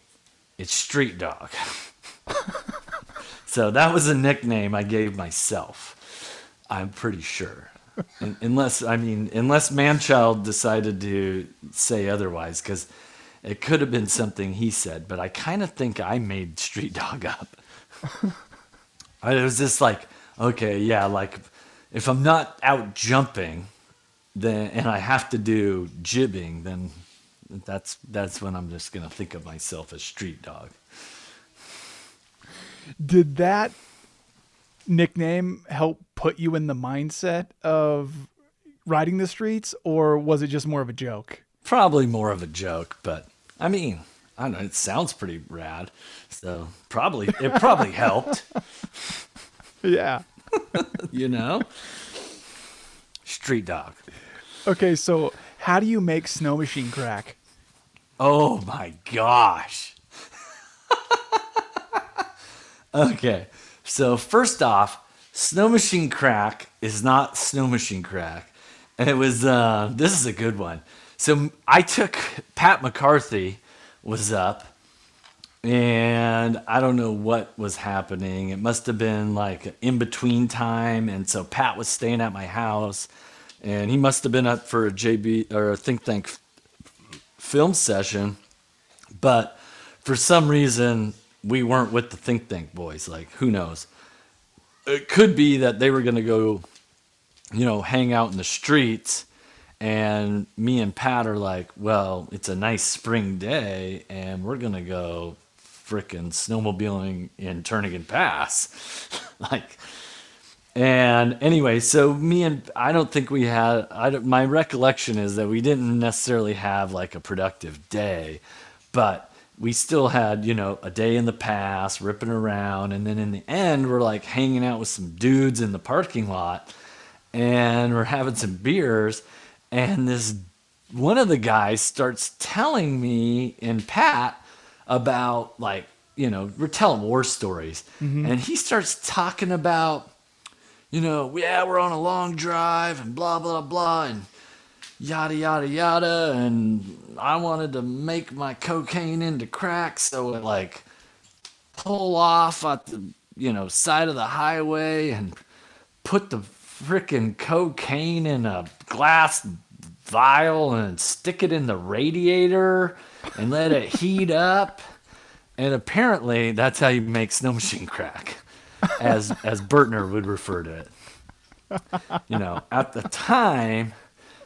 it's Street Dog. so that was a nickname I gave myself. I'm pretty sure. Un- unless I mean, unless Manchild decided to say otherwise, because it could have been something he said. But I kind of think I made Street Dog up. It was just like, okay, yeah, like if I'm not out jumping, then and I have to do jibbing, then that's that's when I'm just gonna think of myself as Street Dog. Did that nickname help put you in the mindset of riding the streets, or was it just more of a joke? Probably more of a joke, but I mean, I don't know. It sounds pretty rad, so probably it probably helped. Yeah. You know, Street Dog. Okay, so how do you make snow machine crack? Oh my gosh. okay, so first off, Snow Machine Crack is not Snow Machine Crack. And it was, uh, this is a good one. So I took, Pat McCarthy was up, and I don't know what was happening. It must have been like in between time. And so Pat was staying at my house, and he must have been up for a JB or a Think Thank film session, but for some reason we weren't with the Think Thank boys. Like who knows? It could be that they were going to go, you know, hang out in the streets, and me and Pat are like, well, it's a nice spring day, and we're gonna go frickin' snowmobiling in Turnagain Pass, like. And anyway, so me and I don't think we had. I don't, my recollection is that we didn't necessarily have like a productive day, but we still had you know a day in the pass, ripping around, and then in the end we're like hanging out with some dudes in the parking lot, and we're having some beers, and this one of the guys starts telling me and Pat about like you know we're telling war stories, mm-hmm. and he starts talking about you know, yeah, we're on a long drive and blah, blah, blah, and yada, yada, yada. And I wanted to make my cocaine into crack, so it like pull off at the, you know, side of the highway and put the freaking cocaine in a glass vial and stick it in the radiator and let it heat up. And apparently that's how you make snow machine crack as as Burtner would refer to it. You know, at the time,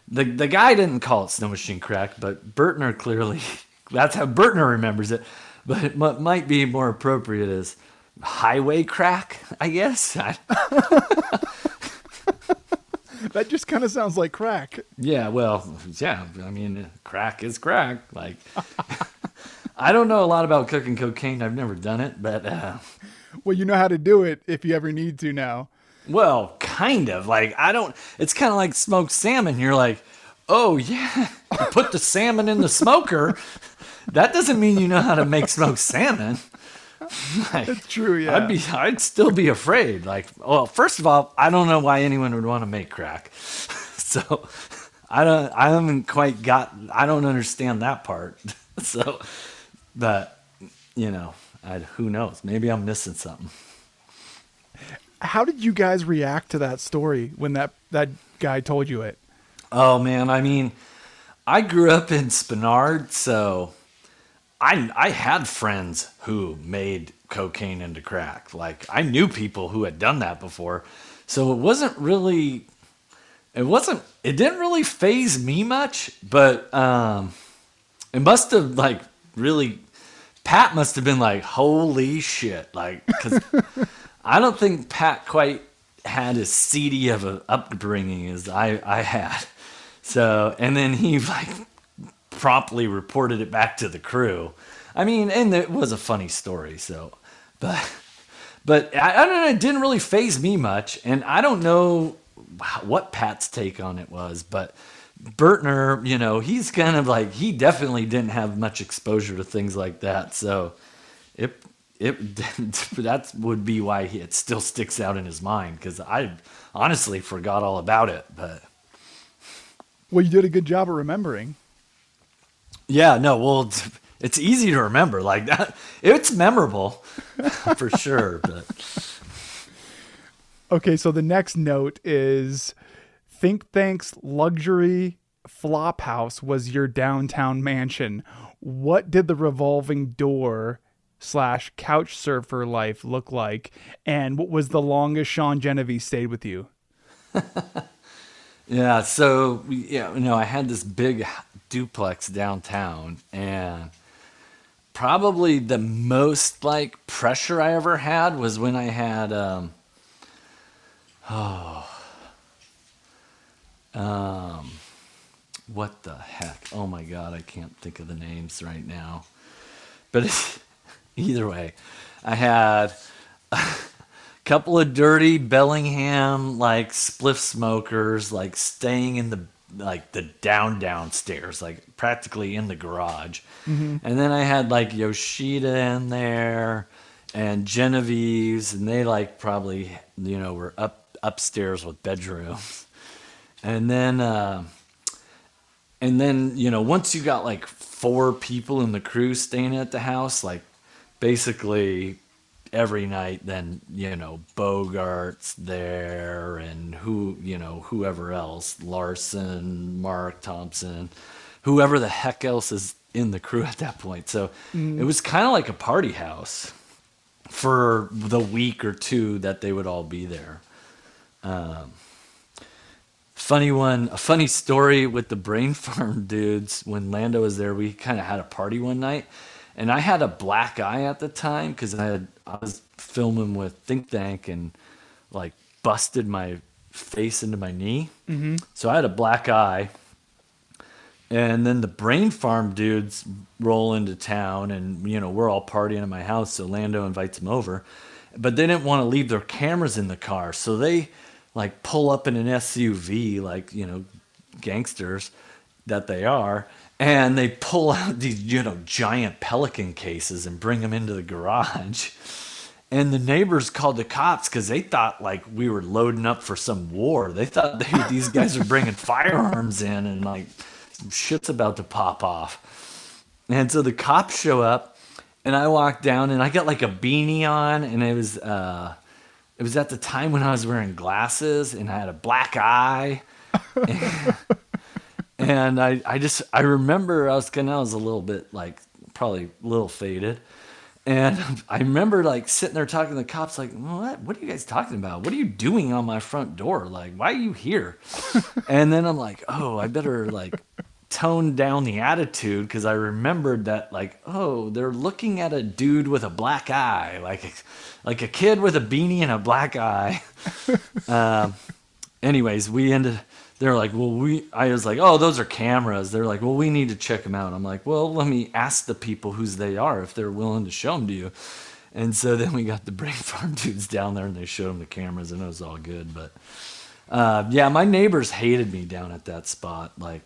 the the guy didn't call it snow machine crack, but Burtner clearly that's how Burtner remembers it. But it might be more appropriate as highway crack, I guess. I, That just kind of sounds like crack. yeah, well, yeah. I mean, crack is crack. Like, I don't know a lot about cooking cocaine. I've never done it, but. Uh, Well, you know how to do it if you ever need to now. Well, kind of. Like I don't. It's kind of like smoked salmon. You're like, oh yeah, you put the salmon in the smoker. That doesn't mean you know how to make smoked salmon. Like, It's true, yeah. I'd be. I'd still be afraid. Like, well, first of all, I don't know why anyone would want to make crack. So, I don't. I haven't quite got. I don't understand that part. So, but you know, I, who knows? Maybe I'm missing something. How did you guys react to that story when that that guy told you it? Oh man, I mean, I grew up in Spenard, so I I had friends who made cocaine into crack. Like I knew people who had done that before. So it wasn't really it wasn't it didn't really phase me much, but um it must have like really Pat must have been like holy shit like cuz I don't think Pat quite had as seedy of an upbringing as I, I had. So, and then he like promptly reported it back to the crew. I mean, and it was a funny story. So, but, but I, I don't know. It didn't really phase me much. And I don't know what Pat's take on it was, but Burtner, you know, he's kind of like, he definitely didn't have much exposure to things like that. So it, it that would be why he, it still sticks out in his mind because I honestly forgot all about it. But Well, you did a good job of remembering. yeah, no, well, it's, it's easy to remember like that. It's memorable for sure. But Okay, so the next note is Think Thank's luxury flop house was your downtown mansion. What did the revolving door slash couch surfer life look like? And what was the longest Sean Genovese stayed with you? Yeah, so yeah, you know, I had this big duplex downtown, and probably the most like pressure I ever had was when I had um, oh um what the heck? Oh my god, I can't think of the names right now. But either way, I had a couple of dirty Bellingham like spliff smokers like staying in the like the down downstairs like practically in the garage and then I had like Yoshida in there and Genovese's and they like probably you know were up upstairs with bedrooms and then uh and then you know once you got like four people in the crew staying at the house like basically every night then you know bogart's there and who you know whoever else larson mark thompson whoever the heck else is in the crew at that point. So it was kind of like a party house for the week or two that they would all be there. Um, funny one a funny story with the brain farm dudes. When lando was there we kind of had a party one night and i had a black eye at the time because i had i was filming with Think Thank and like busted my face into my knee. Mm-hmm. So i had a black eye and then the brain farm dudes roll into town and you know we're all partying at my house so lando invites them over but they didn't want to leave their cameras in the car so they like pull up in an suv like you know gangsters that they are and they pull out these you know giant pelican cases and bring them into the garage. And the neighbors called the cops because they thought like we were loading up for some war. They thought they, these guys are bringing firearms in and like shit's about to pop off. And so the cops show up and i walk down and i got like a beanie on and it was uh it was at the time when i was wearing glasses and i had a black eye and I, I just I remember I was kind of I was a little bit like probably a little faded, and I remember like sitting there talking to the cops like what what are you guys talking about? What are you doing on my front door? Like why are you here? and then I'm like oh I better like tone down the attitude because I remembered that like oh they're looking at a dude with a black eye like like a kid with a beanie and a black eye. um, anyways, we ended. They're like, well, we. I was like, oh, those are cameras. They're like, well, we need to check them out. I'm like, well, let me ask the people whose they are if they're willing to show them to you. And so then we got the brain farm dudes down there and they showed them the cameras and it was all good. But uh, yeah, my neighbors hated me down at that spot. Like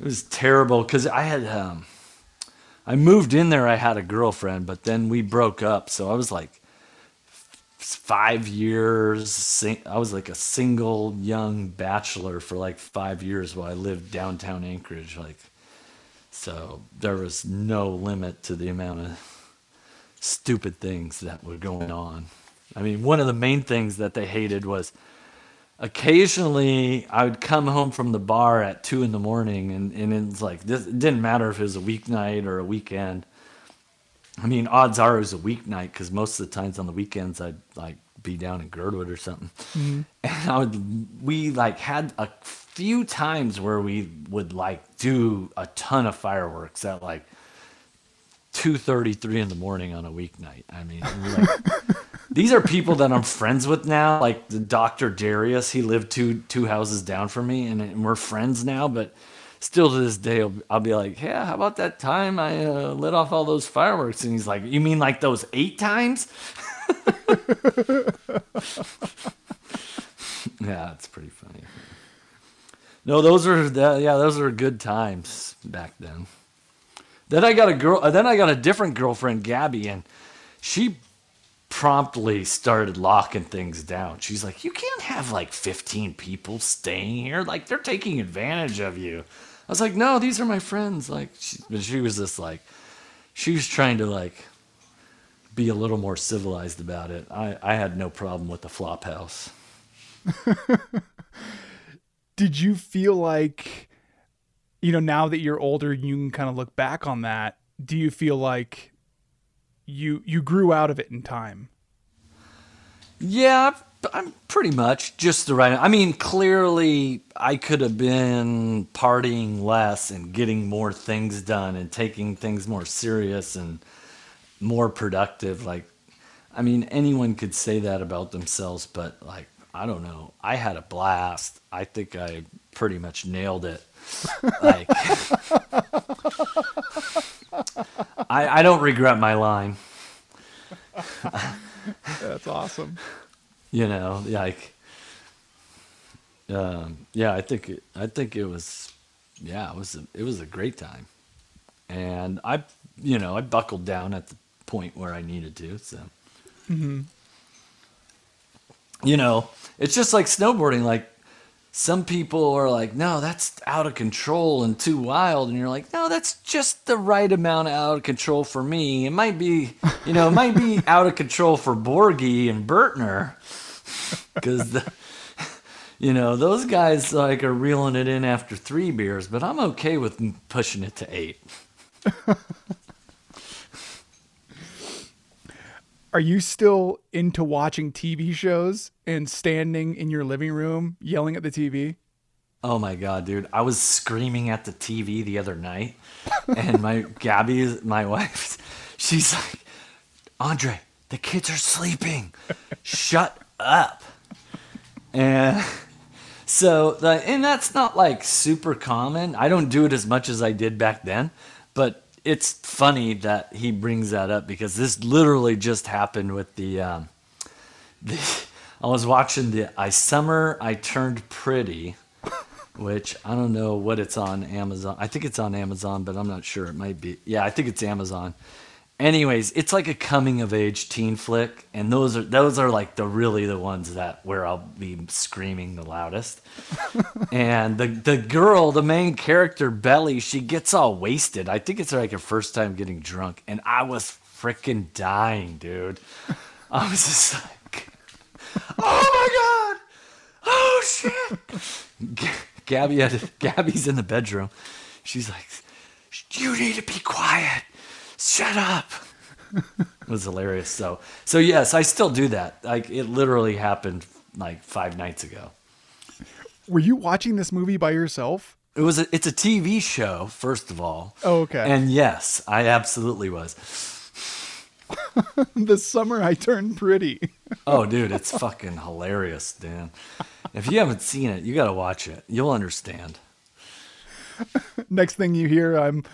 it was terrible because I had um, I moved in there. I had a girlfriend, but then we broke up. So I was like five years. I was like a single young bachelor for like five years while I lived downtown Anchorage. Like, so there was no limit to the amount of stupid things that were going on. I mean, one of the main things that they hated was occasionally I would come home from the bar at two in the morning, and, and it's like this, it didn't matter if it was a weeknight or a weekend. I mean, odds are it was a weeknight because most of the times on the weekends I'd like be down in Girdwood or something, mm-hmm. and I would we like had a few times where we would like do a ton of fireworks at like two thirty, three in the morning on a weeknight. I mean, like, these are people that I'm friends with now. Like the Doctor Darius, he lived two two houses down from me, and, and we're friends now. But still to this day, I'll, I'll be like, "Yeah, how about that time I uh, lit off all those fireworks?" And he's like, "You mean like those eight times?" yeah, it's pretty funny. No, those are yeah, those are good times back then. Then I got a girl. Then I got a different girlfriend, Gabby, and she promptly started locking things down. She's like, "You can't have like 15 people staying here. Like they're taking advantage of you." I was like, "No, these are my friends." Like, she, she was just like, she was trying to like be a little more civilized about it. I, I had no problem with the flop house. Did you feel like, you know, now that you're older, you can kind of look back on that? Do you feel like you you grew out of it in time? Yeah, I'm pretty much just the right. I mean, clearly, I could have been partying less and getting more things done and taking things more serious and more productive. Like, I mean, anyone could say that about themselves, but like, I don't know. I had a blast. I think I pretty much nailed it. like, I, I don't regret my line. That's awesome. you know like um, yeah i think it, i think it was yeah it was a, it was a great time and i you know i buckled down at the point where i needed to so you know it's just like snowboarding like some people are like no that's out of control and too wild and you're like no that's just the right amount of out of control for me. It might be you know it might be out of control for borgie and burtner. Because the you know those guys like are reeling it in after three beers but i'm okay with pushing it to eight Are you still into watching TV shows and standing in your living room yelling at the TV? oh my god dude. I was screaming at the tv the other night and my gabby my wife she's like andre the kids are sleeping. Shut up. And so the, and that's not like super common. I don't do it as much as i did back then but it's funny that he brings that up because this literally just happened with the um, the I was watching the I Summer I Turned Pretty, which I don't know what it's on Amazon. I think it's on Amazon, but I'm not sure. It might be. Yeah, I think it's Amazon. Anyways, it's like a coming of age teen flick, and those are those are like the really the ones that where I'll be screaming the loudest. and the the girl, the main character Belly, she gets all wasted. I think it's like her first time getting drunk, and I was freaking dying, dude. I was just like, oh my god, oh shit. G- Gabby had Gabby's in the bedroom. She's like, you need to be quiet. Shut up. it was hilarious. So so yes, I still do that. Like it literally happened like five nights ago. Were you watching this movie by yourself? It was a, it's a TV show, first of all. Oh, okay. And yes, I absolutely was. the summer I turned pretty. Oh, dude, it's fucking hilarious, Dan. If you haven't seen it, you got to watch it. You'll understand. Next thing you hear, I'm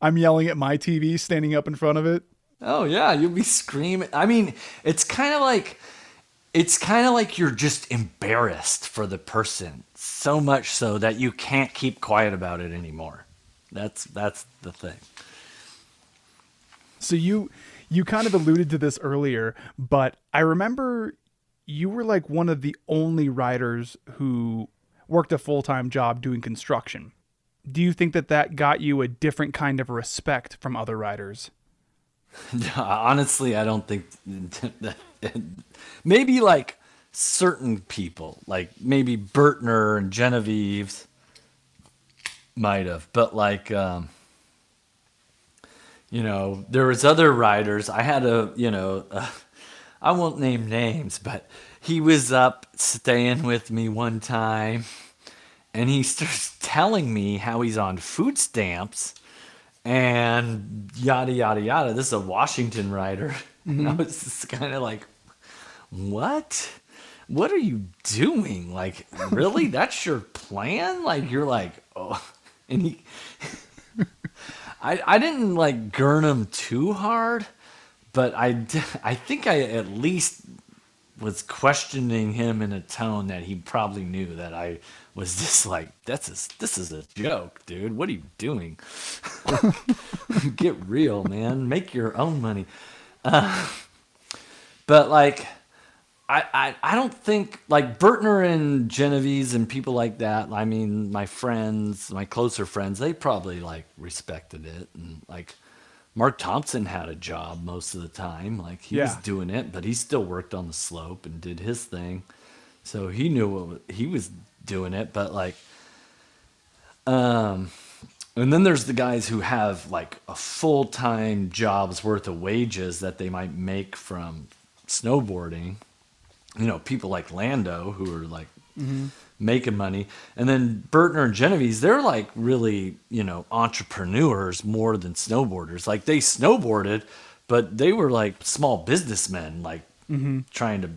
I'm yelling at my TV standing up in front of it. Oh yeah, you'll be screaming. I mean, it's kind of like it's kind of like you're just embarrassed for the person so much so that you can't keep quiet about it anymore. That's that's the thing. So you you kind of alluded to this earlier, but I remember you were like one of the only writers who worked a full-time job doing construction. Do you think that that got you a different kind of respect from other writers? Honestly, I don't think maybe like certain people, like maybe Burtner and Genovese might have, but like um you know, there was other writers. I had a, you know, I won't name names, but he was up staying with me one time and he starts telling me how he's on food stamps and yada yada yada. This is a Washington writer. And I mm-hmm. was just kind of like, what? What are you doing? Like, really? That's your plan? Like, you're like, oh, and he, I, I didn't like gurn him too hard, but I, I think I at least was questioning him in a tone that he probably knew that I was just like, that's a, this is a joke, dude. What are you doing? Get real, man. Make your own money. Uh, but like, I, I, I don't think like Burtner and Genovese's and people like that. I mean, my friends, my closer friends, they probably like respected it and like Mark Thompson had a job most of the time. Like he was doing it, but he still worked on the slope and did his thing. So he knew what wa- he was doing it, but like um and then there's the guys who have like a full-time job's worth of wages that they might make from snowboarding. You know, people like Lando who are like making money. And then Burtner and Genovese, they're like really, you know, entrepreneurs more than snowboarders. Like they snowboarded, but they were like small businessmen, like trying to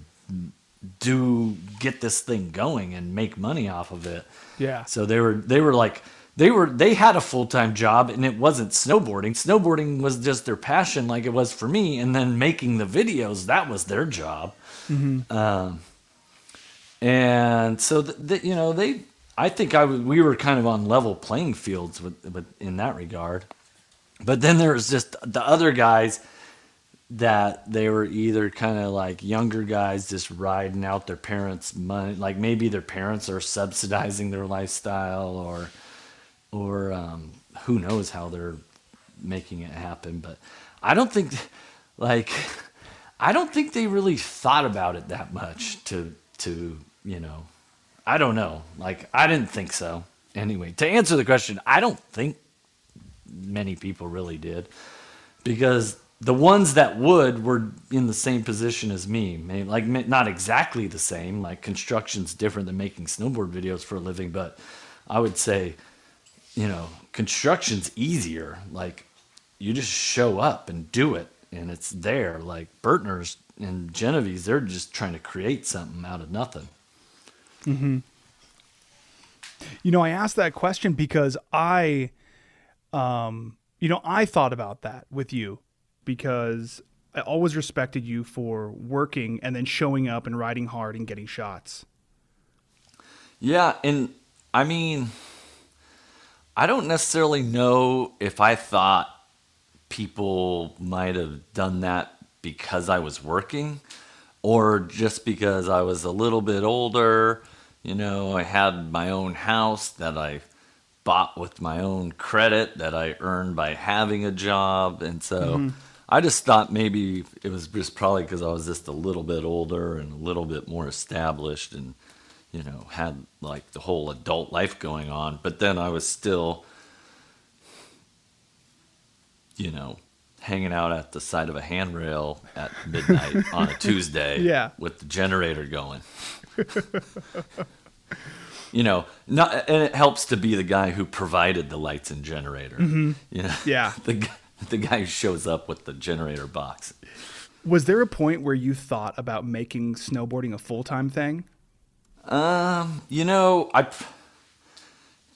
do get this thing going and make money off of it. Yeah. So they were they were like they were they had a full-time job and it wasn't snowboarding. Snowboarding was just their passion like it was for me and then making the videos that was their job. Um and so th th you know they I think I we were kind of on level playing fields with, with in that regard. But then there was just the other guys that they were either kind of like younger guys just riding out their parents' money, like maybe their parents are subsidizing their lifestyle, or or um, who knows how they're making it happen. But I don't think, like, I don't think they really thought about it that much to to you know, I don't know. Like I didn't think so. Anyway, to answer the question, I don't think many people really did because the ones that would were in the same position as me like not exactly the same like construction's different than making snowboard videos for a living but i would say you know construction's easier like you just show up and do it and it's there like Burtner's and Genovese they're just trying to create something out of nothing Hmm. You know, I asked that question because I, um, you know, I thought about that with you because I always respected you for working and then showing up and riding hard and getting shots. Yeah, and I mean, I don't necessarily know if I thought people might have done that because I was working or just because I was a little bit older. You know, I had my own house that I bought with my own credit that I earned by having a job. And so mm-hmm. I just thought maybe it was just probably because I was just a little bit older and a little bit more established and, you know, had like the whole adult life going on. But then I was still, you know, hanging out at the side of a handrail at midnight on a Tuesday Yeah. with the generator going. you know, not, and it helps to be the guy who provided the lights and generator. Mm-hmm. You know, Yeah. the the guy who shows up with the generator box. Was there a point where you thought about making snowboarding a full time thing? Um, you know, I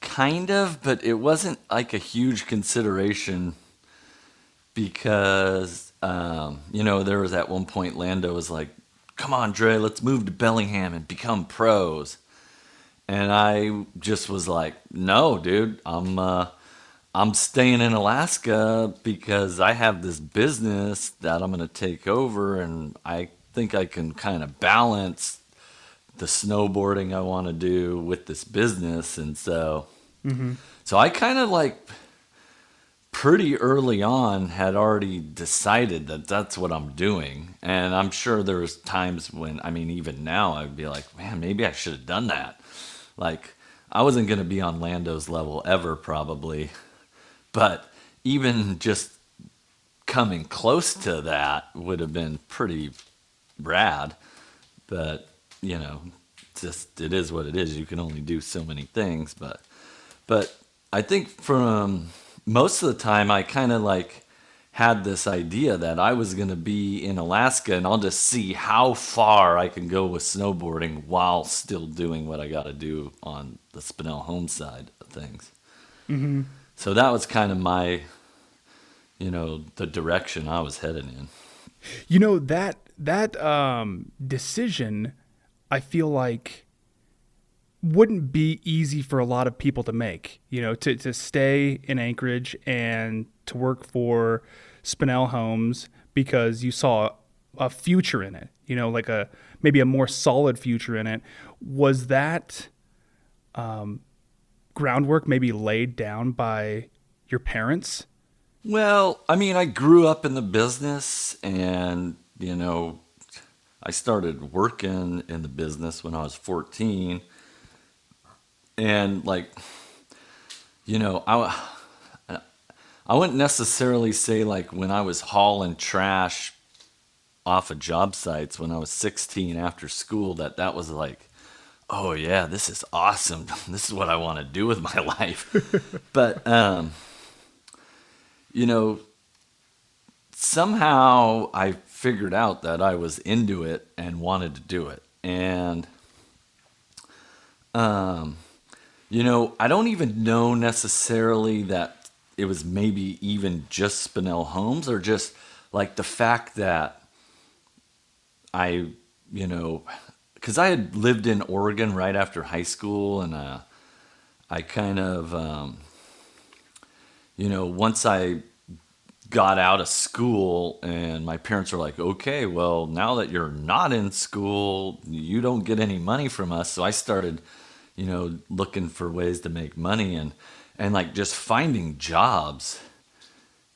kind of, but it wasn't like a huge consideration because, um, you know, there was at one point Lando was like, "Come on, Dre, let's move to Bellingham and become pros," and I just was like, "No, dude, I'm uh, I'm staying in Alaska because I have this business that I'm gonna take over, and I think I can kind of balance." the snowboarding I want to do with this business, and so mm-hmm. so I kind of like pretty early on had already decided that that's what I'm doing, and I'm sure there was times when I mean even now I'd be like, man, maybe I should have done that. Like I wasn't gonna be on Lando's level ever probably, but even just coming close to that would have been pretty rad. But you know just it is what it is. You can only do so many things. But but i think from most of the time i kind of like had this idea that i was going to be in alaska and i'll just see how far i can go with snowboarding while still doing what i got to do on the spinell home side of things. Mm-hmm. So that was kind of my you know the direction i was headed in You know that that um, decision, I feel like wouldn't be easy for a lot of people to make. You know, to to stay in Anchorage and to work for Spinell Homes because you saw a future in it. You know, like a maybe a more solid future in it. Was that um, groundwork maybe laid down by your parents? Well, I mean, I grew up in the business and, you know, I started working in the business when I was 14. And, like, you know, I, I wouldn't necessarily say, like, when I was hauling trash off of job sites when I was 16 after school, that that was like, oh, yeah, this is awesome. This is what I want to do with my life. but, um, you know, somehow I figured out that I was into it and wanted to do it. And, um, you know, I don't even know necessarily that it was maybe even just Spinell Homes or just like the fact that I, you know, because I had lived in Oregon right after high school and uh, I kind of, um, you know, once I got out of school and my parents were like, okay, well, now that you're not in school, you don't get any money from us. So I started, you know, looking for ways to make money and, and like just finding jobs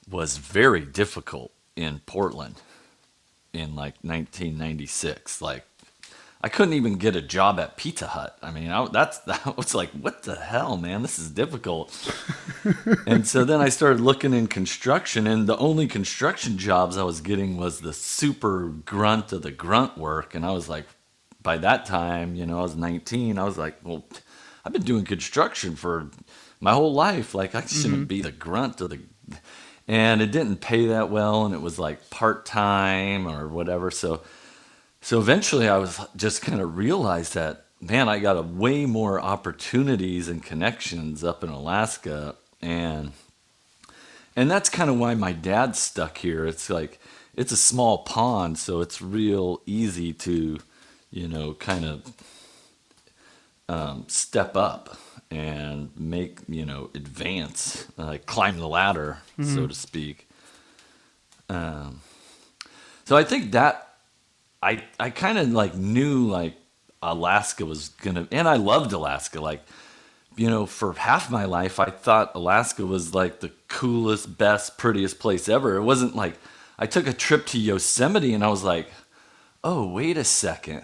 was very difficult in Portland in like 1996. Like I couldn't even get a job at Pizza Hut. I mean, I, that's that was like, what the hell, man? This is difficult. and so then I started looking in construction, and the only construction jobs I was getting was the super grunt of the grunt work. And I was like, by that time, you know, I was 19. I was like, well, I've been doing construction for my whole life. Like, I shouldn't mm-hmm. be the grunt of the. And it didn't pay that well, and it was like part time or whatever. So so eventually I was just kind of realized that, man, I got a way more opportunities and connections up in Alaska. And, and that's kind of why my dad's stuck here. It's like, it's a small pond, so it's real easy to, you know, kind of um, step up and make, you know, advance, like climb the ladder, so to speak. Um, so I think that I I kind of like knew like Alaska was gonna, and I loved Alaska. Like, you know, for half my life, I thought Alaska was like the coolest, best, prettiest place ever. It wasn't like I took a trip to Yosemite and I was like, oh, wait a second.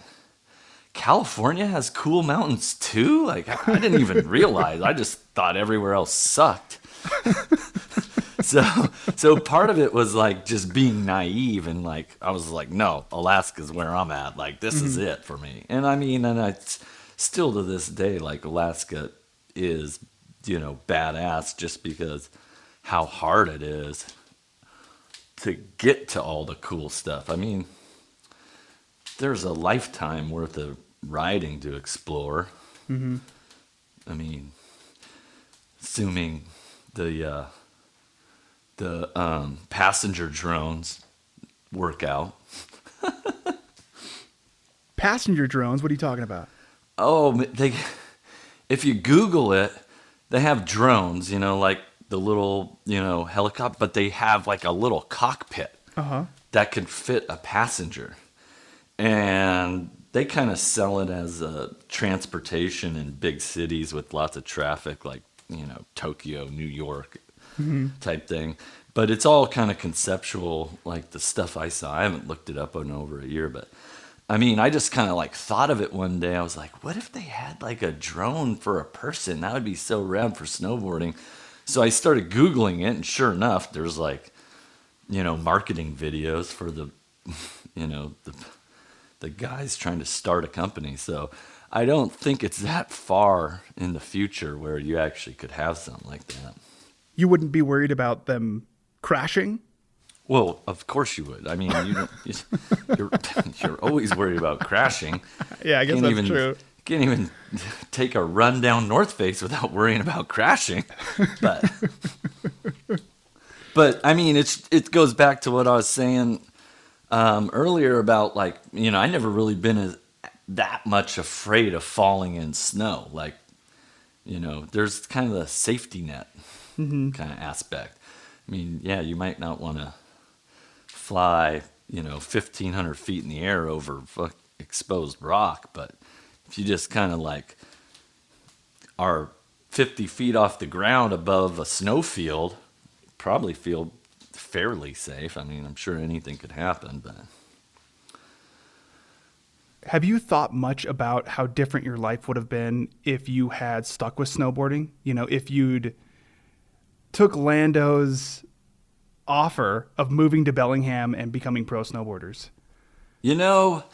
California has cool mountains too? Like, I I didn't even realize. I just thought everywhere else sucked. So so part of it was like just being naive and like I was like, no, Alaska's where I'm at. Like this is it for me. And I mean, and I still to this day like Alaska is you know badass just because how hard it is to get to all the cool stuff. I mean, there's a lifetime worth of riding to explore. I mean, assuming the uh, the um, passenger drones work out. Passenger drones. What are you talking about? Oh, they if you Google it, they have drones. You know, like the little you know helicopter, but they have like a little cockpit Uh huh. that can fit a passenger, and they kind of sell it as a transportation in big cities with lots of traffic, like you know Tokyo, New York, Mm-hmm. type thing. But it's all kind of conceptual, like the stuff I saw. I haven't looked it up in over a year, but I mean, I just kind of like thought of it one day. I was like, what if they had like a drone for a person? That would be so rad for snowboarding. So I started Googling it, and sure enough, there's like, you know, marketing videos for the, you know, the, the guys trying to start a company. So I don't think it's that far in the future where you actually could have something like that. You wouldn't be worried about them crashing? Well, of course you would. I mean, you don't, you're you're always worried about crashing. Yeah, I guess Can't that's even, true. Can't even take a run down North Face without worrying about crashing. But but I mean, it's it goes back to what I was saying um, earlier about like you know I never really been as, that much afraid of falling in snow. Like you know, there's kind of a safety net Mm-hmm. kind of aspect. I mean, yeah, you might not want to fly, you know, 1,500 feet in the air over fuck exposed rock, but if you just kind of like are 50 feet off the ground above a snowfield, probably feel fairly safe. I mean, I'm sure anything could happen, but Have you thought much about how different your life would have been if you had stuck with snowboarding? You know, if you'd took Lando's offer of moving to Bellingham and becoming pro snowboarders. You know,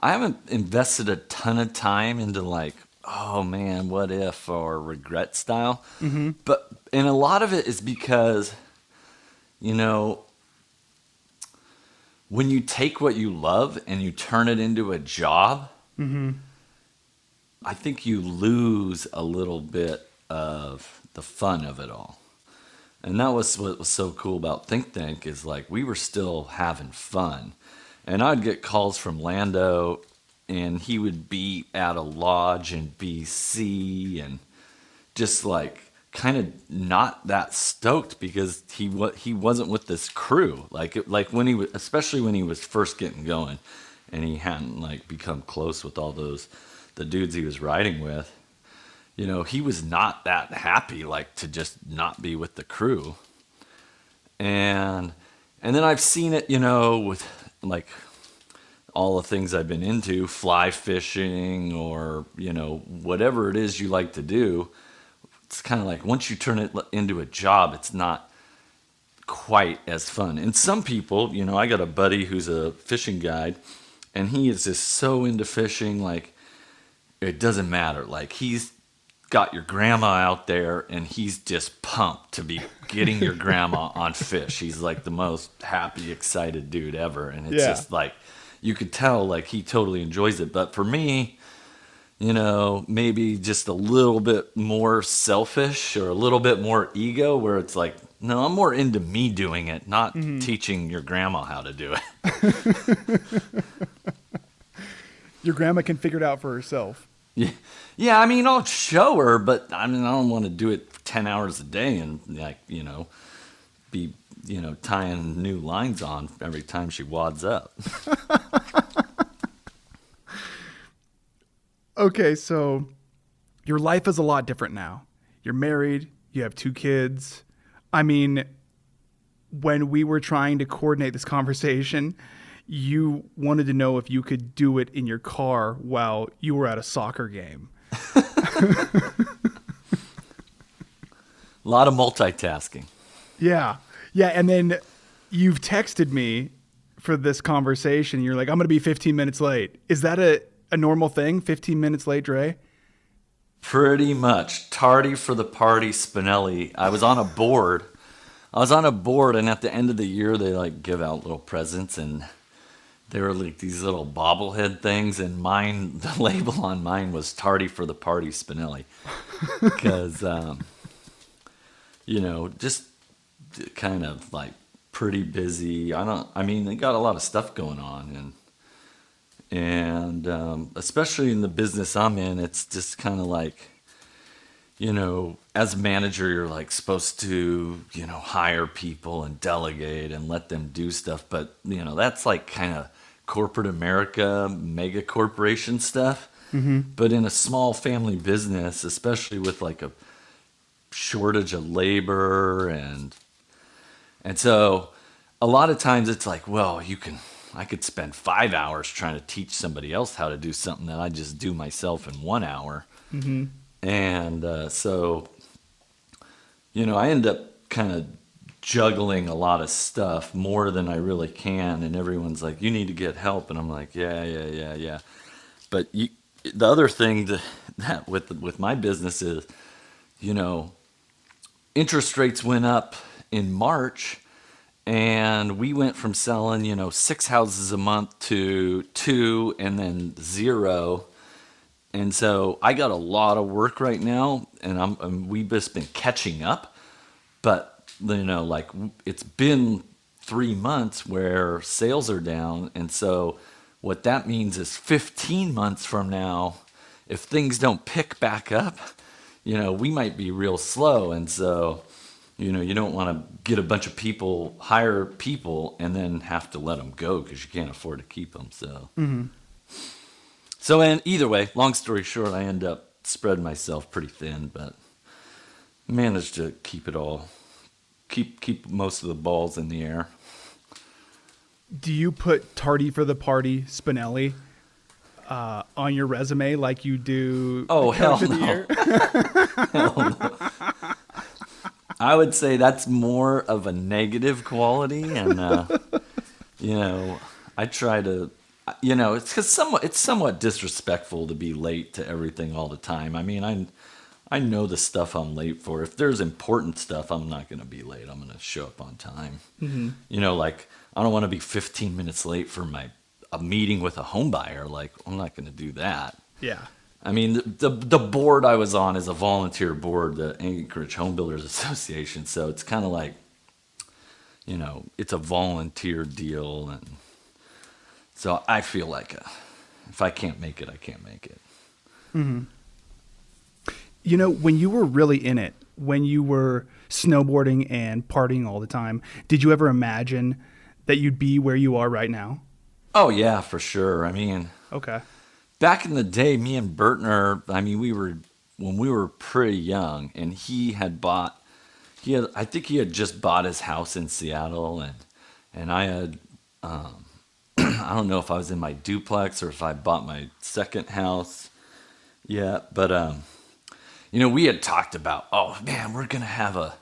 I haven't invested a ton of time into like, oh man, what if or regret style. Mm-hmm. But and a lot of it is because, you know, when you take what you love and you turn it into a job, I think you lose a little bit of the fun of it all. And that was what was so cool about Think Tank is like we were still having fun. And I'd get calls from Lando and he would be at a lodge in BC and just like kind of not that stoked because he wa- he wasn't with this crew like it, like when he was especially when he was first getting going and he hadn't like become close with all those the dudes he was riding with you know he was not that happy like to just not be with the crew and and then I've seen it you know with like all the things I've been into, fly fishing or, you know, whatever it is you like to do, it's kind of like once you turn it into a job, it's not quite as fun. And some people, you know, I got a buddy who's a fishing guide and he is just so into fishing like it doesn't matter. Like he's got your grandma out there and he's just pumped to be getting your grandma on fish. He's like the most happy, excited dude ever and it's Yeah. just like you could tell like he totally enjoys it. But for me, you know, maybe just a little bit more selfish or a little bit more ego where it's like, no, I'm more into me doing it, not mm-hmm. teaching your grandma how to do it. Your grandma can figure it out for herself. Yeah. I mean, I'll show her, but I mean, I don't want to do it ten hours a day and like you know, be you know tying new lines on every time she wads up. Okay, so your life is a lot different now. You're married, you have two kids. I mean, when we were trying to coordinate this conversation, you wanted to know if you could do it in your car while you were at a soccer game. A lot of multitasking. Yeah. Yeah. And then you've texted me for this conversation. You're like, I'm going to be 15 minutes late. Is that a, a normal thing? 15 minutes late, Dre? Pretty much. Tardy for the party, Spinelli. I was on a board. I was on a board, and at the end of the year, they like give out little presents, and they were like these little bobblehead things. And mine, the label on mine was "Tardy for the party, Spinelli," because um, you know, just kind of like pretty busy. I don't. I mean, they got a lot of stuff going on, and and um, especially in the business I'm in, it's just kind of like, you know, as a manager, you're like supposed to, you know, hire people and delegate and let them do stuff, but you know, that's like kind of corporate America, mega corporation stuff. But in a small family business, especially with like a shortage of labor and and so a lot of times it's like, well, you can I could spend 5 hours trying to teach somebody else how to do something that I just do myself in 1 hour. And uh, so you know, I end up kind of juggling a lot of stuff more than I really can and everyone's like, "You need to get help." And I'm like, "Yeah, yeah, yeah, yeah." But you, the other thing that, that with with my business is, you know, interest rates went up in March and we went from selling, you know, six houses a month to two and then zero. And so I got a lot of work right now and I'm, we've just been catching up. But, you know, like it's been three months where sales are down. And so what that means is 15 months from now, if things don't pick back up, you know, we might be real slow. And so, you know, you don't want to get a bunch of people, hire people, and then have to let them go because you can't afford to keep them. So, mm-hmm. so and either way, long story short, I end up spreading myself pretty thin, but managed to keep it all keep keep most of the balls in the air. Do you put tardy for the party Spinelli uh, on your resume like you do? Oh, hell of the no. I would say that's more of a negative quality, and uh, you know, I try to, you know, it's because somewhat it's somewhat disrespectful to be late to everything all the time. I mean, I I know the stuff I'm late for. If there's important stuff, I'm not going to be late. I'm going to show up on time. Mm-hmm. You know, like I don't want to be 15 minutes late for my a meeting with a home buyer. Like I'm not going to do that. yeah. I mean, the, the the board I was on is a volunteer board, the Anchorage Home Builders Association. So it's kind of like, you know, it's a volunteer deal, and so I feel like uh if I can't make it, I can't make it. You know, when you were really in it, when you were snowboarding and partying all the time, did you ever imagine that you'd be where you are right now? Oh yeah, for sure. I mean, Okay. back in the day, me and Burtner, I mean, we were when we were pretty young, and he had bought, he had, I think he had just bought his house in Seattle, and and I had, um, I don't know if I was in my duplex or if I bought my second house yet, but um, you know, we had talked about, oh man, we're gonna have a,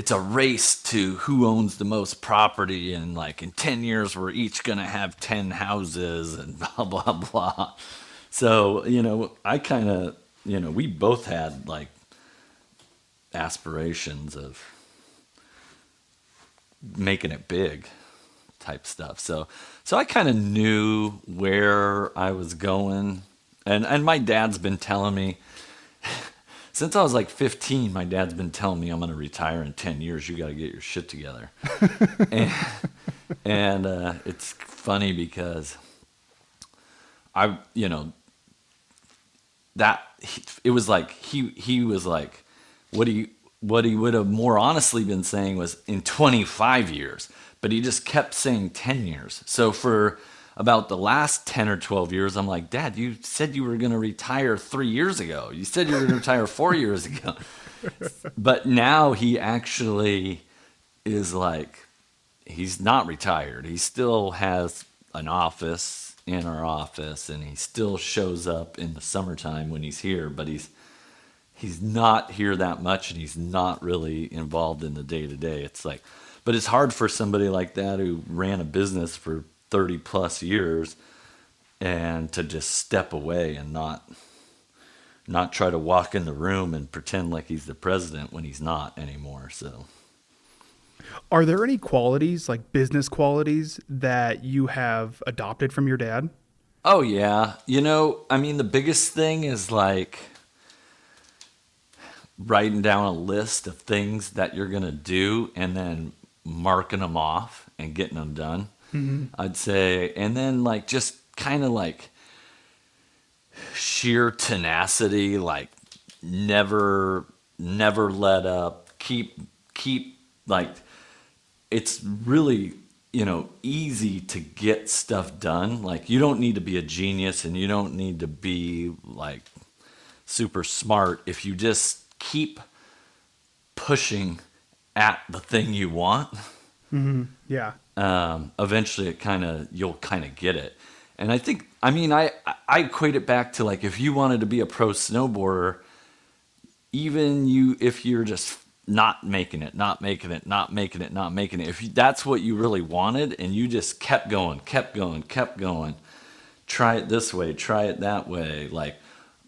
it's a race to who owns the most property and like in 10 years we're each going to have 10 houses and blah blah blah. So you know i kind of you know we both had like aspirations of making it big type stuff. So so i kind of knew where i was going. And and my dad's been telling me since I was like 15, my dad's been telling me I'm going to retire in 10 years. You got to get your shit together. and and uh, it's funny because I, you know, that it was like he he was like, what he what he would have more honestly been saying was in 25 years, but he just kept saying 10 years. So for about the last 10 or 12 years, I'm like, Dad, you said you were going to retire three years ago. You said you were going to retire four years ago. But now he actually is like, he's not retired. He still has an office in our office and he still shows up in the summertime when he's here, but he's he's not here that much and he's not really involved in the day to day. It's like but it's hard for somebody like that who ran a business for 30 plus years and to just step away and not not try to walk in the room and pretend like he's the president when he's not anymore. So Are there any qualities, like business qualities, that you have adopted from your dad? Oh yeah, you know, I mean the biggest thing is like writing down a list of things that you're going to do and then marking them off and getting them done. Mm-hmm. I'd say. And then like just kind of like sheer tenacity like never never let up. Keep keep like it's really you know easy to get stuff done. Like you don't need to be a genius and you don't need to be like super smart if you just keep pushing at the thing you want. Mm-hmm. Yeah. Um, eventually it kind of you'll kind of get it. And i think i mean I, I equate it back to like if you wanted to be a pro snowboarder even you if you're just not making it not making it not making it not making it if you, that's what you really wanted and you just kept going kept going kept going try it this way try it that way like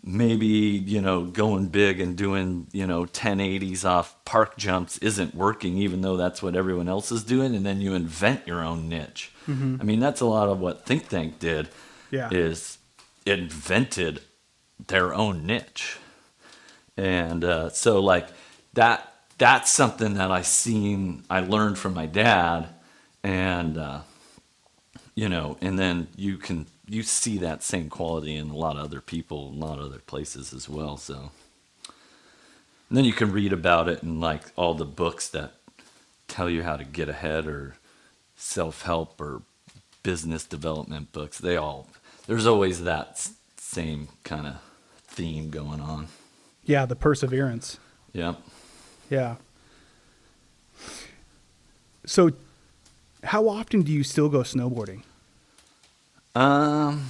maybe you know going big and doing you know 1080s off park jumps isn't working even though that's what everyone else is doing and then you invent your own niche. I mean that's a lot of what think tank did Yeah. is invented their own niche. And uh, so like that that's something that i seen i learned from my dad and uh, you know and then you can you see that same quality in a lot of other people a lot of other places as well so and then you can read about it in like all the books that tell you how to get ahead or self-help or business development books they all there's always that same kind of theme going on Yeah, the perseverance. yeah Yeah. So, how often do you still go snowboarding? Um,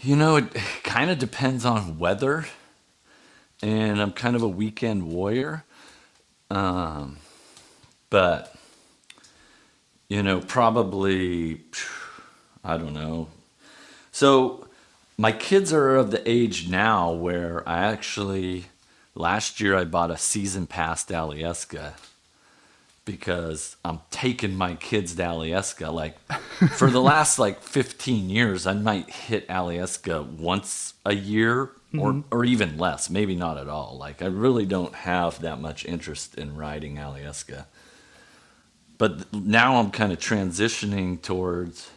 you know, it kind of depends on weather, and I'm kind of a weekend warrior. Um, but you know, probably I don't know. So my kids are of the age now where I actually last year I bought a season pass to Alyeska because I'm taking my kids to Alyeska. Like for the last like 15 years, I might hit Alyeska once a year or mm-hmm. or even less, maybe not at all. Like I really don't have that much interest in riding Alyeska. But now I'm kind of transitioning towards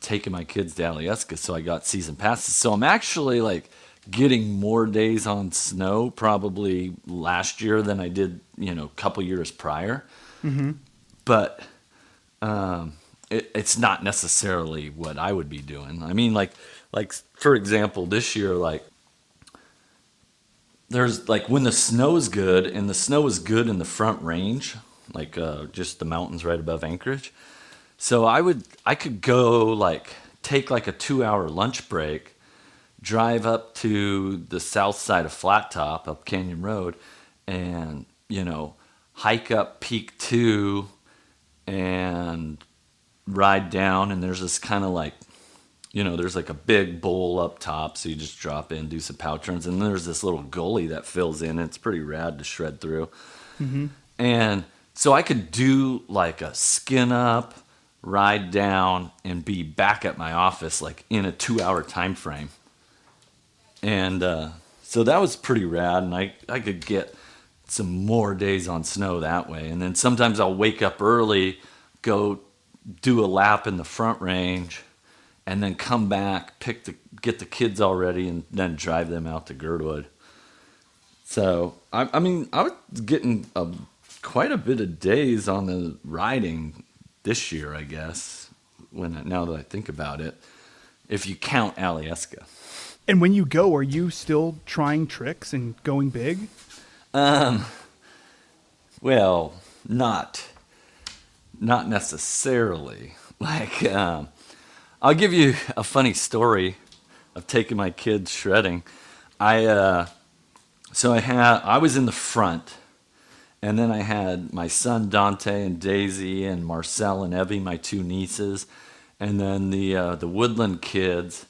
taking my kids to Alyeska, so I got season passes. So I'm actually like getting more days on snow probably last year than I did, you know, a couple years prior. But um, it, it's not necessarily what I would be doing. I mean, like, like for example, this year, like, there's like when the snow is good, and the snow is good in the front range, like uh, just the mountains right above Anchorage. So I would, I could go like take like a two-hour lunch break, drive up to the south side of Flat Top, up Canyon Road, and you know, hike up Peak Two, and ride down. And there's this kind of like you know, there's like a big bowl up top, so you just drop in, do some pow turns, and then there's this little gully that fills in. And it's pretty rad to shred through. And so I could do like a skin up, ride down, and be back at my office like in a two hour time frame. And uh, so that was pretty rad, and I, I could get some more days on snow that way. And then sometimes I'll wake up early, go do a lap in the front range, and then come back, pick the get the kids all ready, and then drive them out to Girdwood. So I, I mean, I was getting a, quite a bit of days on the riding this year, I guess. When now that I think about it, if you count Alyeska. And when you go, are you still trying tricks and going big? Well, not not necessarily. Like, um, I'll give you a funny story of taking my kids shredding. I uh, so I had I was in the front, and then I had my son Dante and Daisy and Marcel and Evie, my two nieces, and then the uh, the Woodland kids.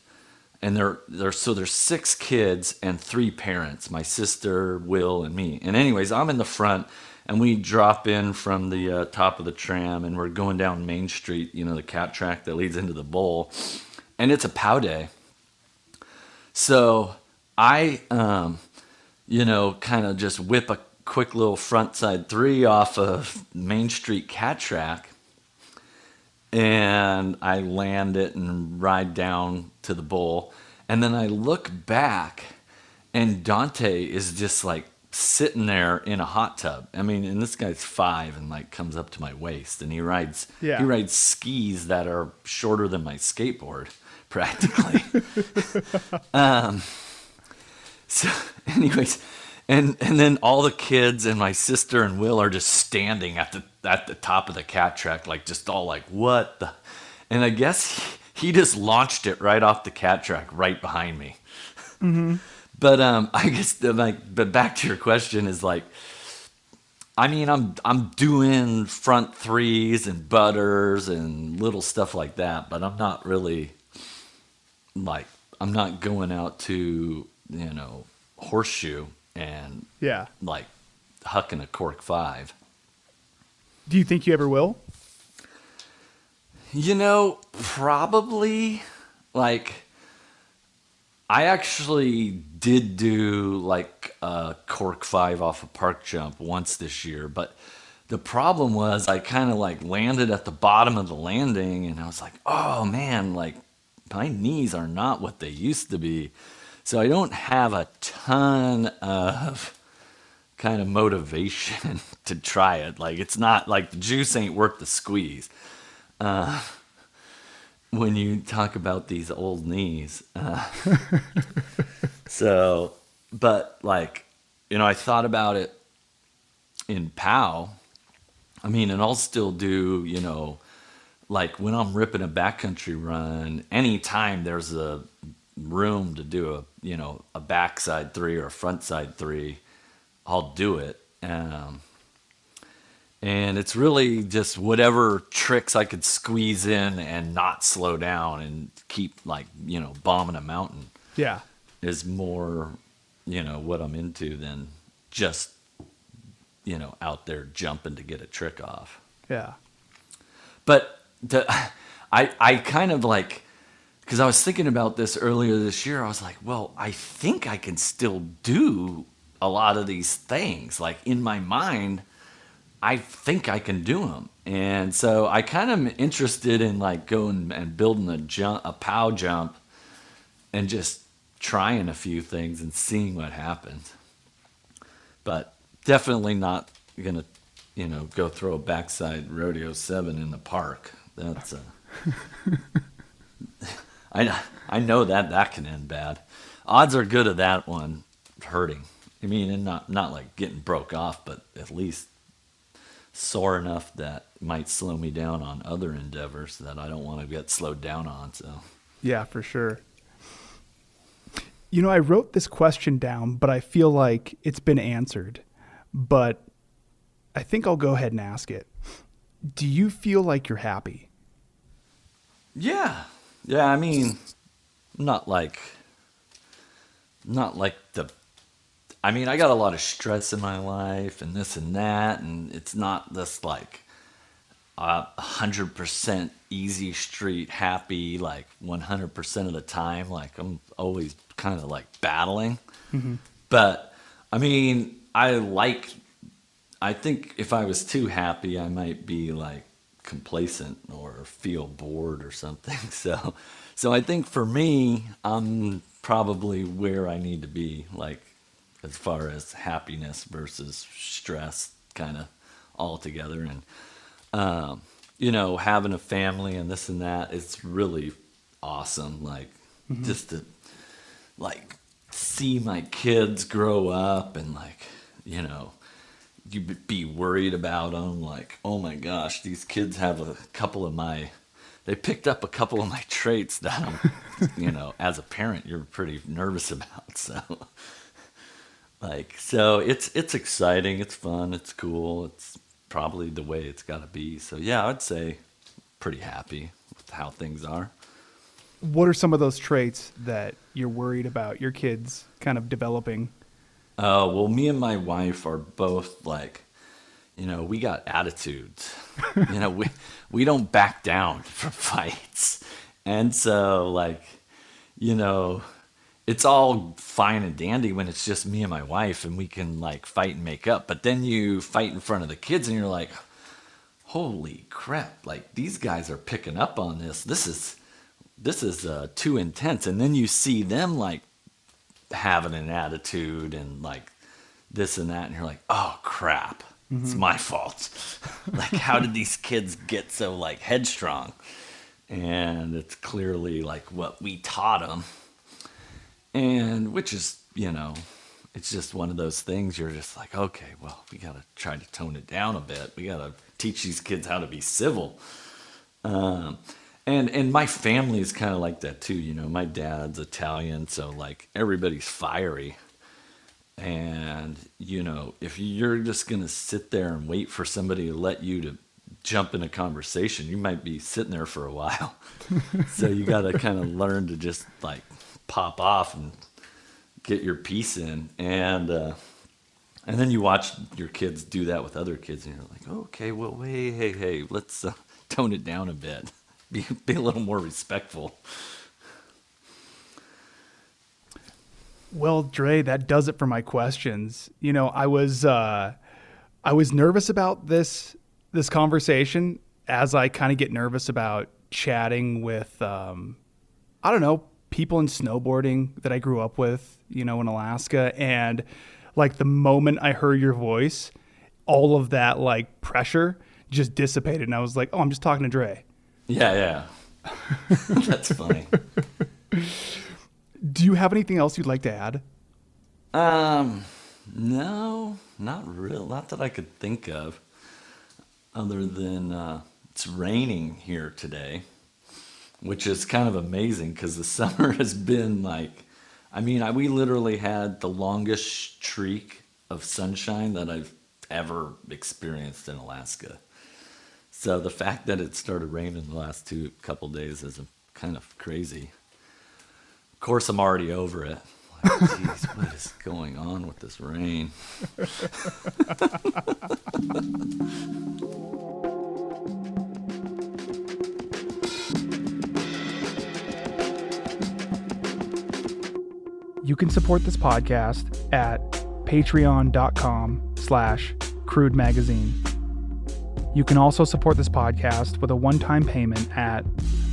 And there, there, so there's six kids and three parents, my sister, Will, and me. And anyways, I'm in the front, and we drop in from the uh, top of the tram, and we're going down Main Street, you know, the cat track that leads into the bowl, and it's a pow day. So I, um, you know, kind of just whip a quick little front side three off of Main Street cat track, and I land it and ride down to the bowl. And then I look back, and Dante is just like sitting there in a hot tub. I mean, and this guy's five and like comes up to my waist, and he rides Yeah. he rides skis that are shorter than my skateboard, practically. Um, so, anyways, and and then all the kids and my sister and Will are just standing at the at the top of the cat track, like just all like what the, and I guess he, he just launched it right off the cat track right behind me. But um, I guess the, like, but back to your question is like, I mean, I'm I'm doing front threes and butters and little stuff like that, but I'm not really like I'm not going out to you know horseshoe and Yeah. like hucking a cork five. Do you think you ever will? You know, probably like I actually did do like a cork five off a park jump once this year, but the problem was I kind of like landed at the bottom of the landing and I was like, oh man, like my knees are not what they used to be. So I don't have a ton of kind of motivation to try it. Like it's not like the juice ain't worth the squeeze when you talk about these old knees. Uh, so, but like, you know, I thought about it in POW, I mean, and I'll still do, you know, like when I'm ripping a backcountry run, anytime there's a room to do a, you know, a backside three or a front side three, I'll do it. Um, and it's really just whatever tricks I could squeeze in and not slow down and keep like, you know, bombing a mountain Yeah. is more, you know, what I'm into than just, you know, out there jumping to get a trick off. Yeah. But the, I, I kind of like, because I was thinking about this earlier this year. I was like, well, I think I can still do a lot of these things. Like in my mind, I think I can do them. And so I kind of am interested in like going and building a jump, a pow jump, and just trying a few things and seeing what happens. But definitely not gonna, you know, go throw a backside rodeo seven in the park. That's uh, I I know that that can end bad. Odds are good of that one hurting. I mean, and not not like getting broke off, but at least sore enough that might slow me down on other endeavors that I don't want to get slowed down on. So Yeah, for sure. You know, I wrote this question down, but I feel like it's been answered. But I think I'll go ahead and ask it. Do you feel like you're happy? yeah, yeah. I mean, not like not like the. I mean, I got a lot of stress in my life and this and that, and it's not this like a hundred percent easy street happy like one hundred percent of the time. Like I'm always kind of like battling, mm-hmm. but I mean, I like. I think if I was too happy, I might be like complacent or feel bored or something. So, so I think for me, I'm probably where I need to be, like as far as happiness versus stress, kind of all together. And um, you know, having a family and this and that, it's really awesome. Like just to like see my kids grow up and like you know you be worried about them like oh my gosh these kids have a couple of my they picked up a couple of my traits that I'm, you know as a parent you're pretty nervous about so like so it's it's exciting it's fun it's cool it's probably the way it's got to be so yeah i'd say pretty happy with how things are What are some of those traits that you're worried about your kids kind of developing? Uh, well, me and my wife are both like, you know, we got attitudes. you know, we we don't back down from fights, and so like, you know, it's all fine and dandy when it's just me and my wife, and we can like fight and make up. But then you fight in front of the kids, and you're like, holy crap! Like these guys are picking up on this. This is this is uh, too intense. And then you see them like having an attitude and like this and that and you're like oh crap it's my fault like how did these kids get so like headstrong and it's clearly like what we taught them and which is you know it's just one of those things you're just like okay well we got to try to tone it down a bit we got to teach these kids how to be civil um, and and my family is kind of like that too. You know, my dad's Italian, so like everybody's fiery. And you know, if you're just gonna sit there and wait for somebody to let you to jump in a conversation, you might be sitting there for a while. so you got to kind of learn to just like pop off and get your piece in, and uh, and then you watch your kids do that with other kids, and you're like, okay, well, hey, hey, hey, let's uh, tone it down a bit. Be, be a little more respectful. Well, Dre, that does it for my questions. You know, I was uh, I was nervous about this this conversation as I kind of get nervous about chatting with um, I don't know people in snowboarding that I grew up with, you know, in Alaska, and like the moment I heard your voice, all of that like pressure just dissipated, and I was like, oh, I'm just talking to Dre. Yeah, yeah. That's funny. Do you have anything else you'd like to add? Um, no, not real. Not that I could think of. other than uh, it's raining here today, which is kind of amazing because the summer has been like, I mean, I, we literally had the longest streak of sunshine that I've ever experienced in Alaska. So the fact that it started raining the last two couple days is kind of crazy. Of course, I'm already over it. Like, Jeez, what is going on with this rain? You can support this podcast at patreon.com slash crude magazine. You can also support this podcast with a one-time payment at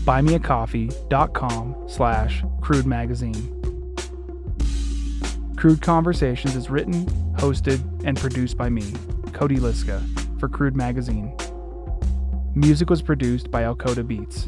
buymeacoffee.com slash crude magazine. Crude Conversations is written, hosted, and produced by me, Cody Liska, for Crude Magazine. Music was produced by Alcoda Beats.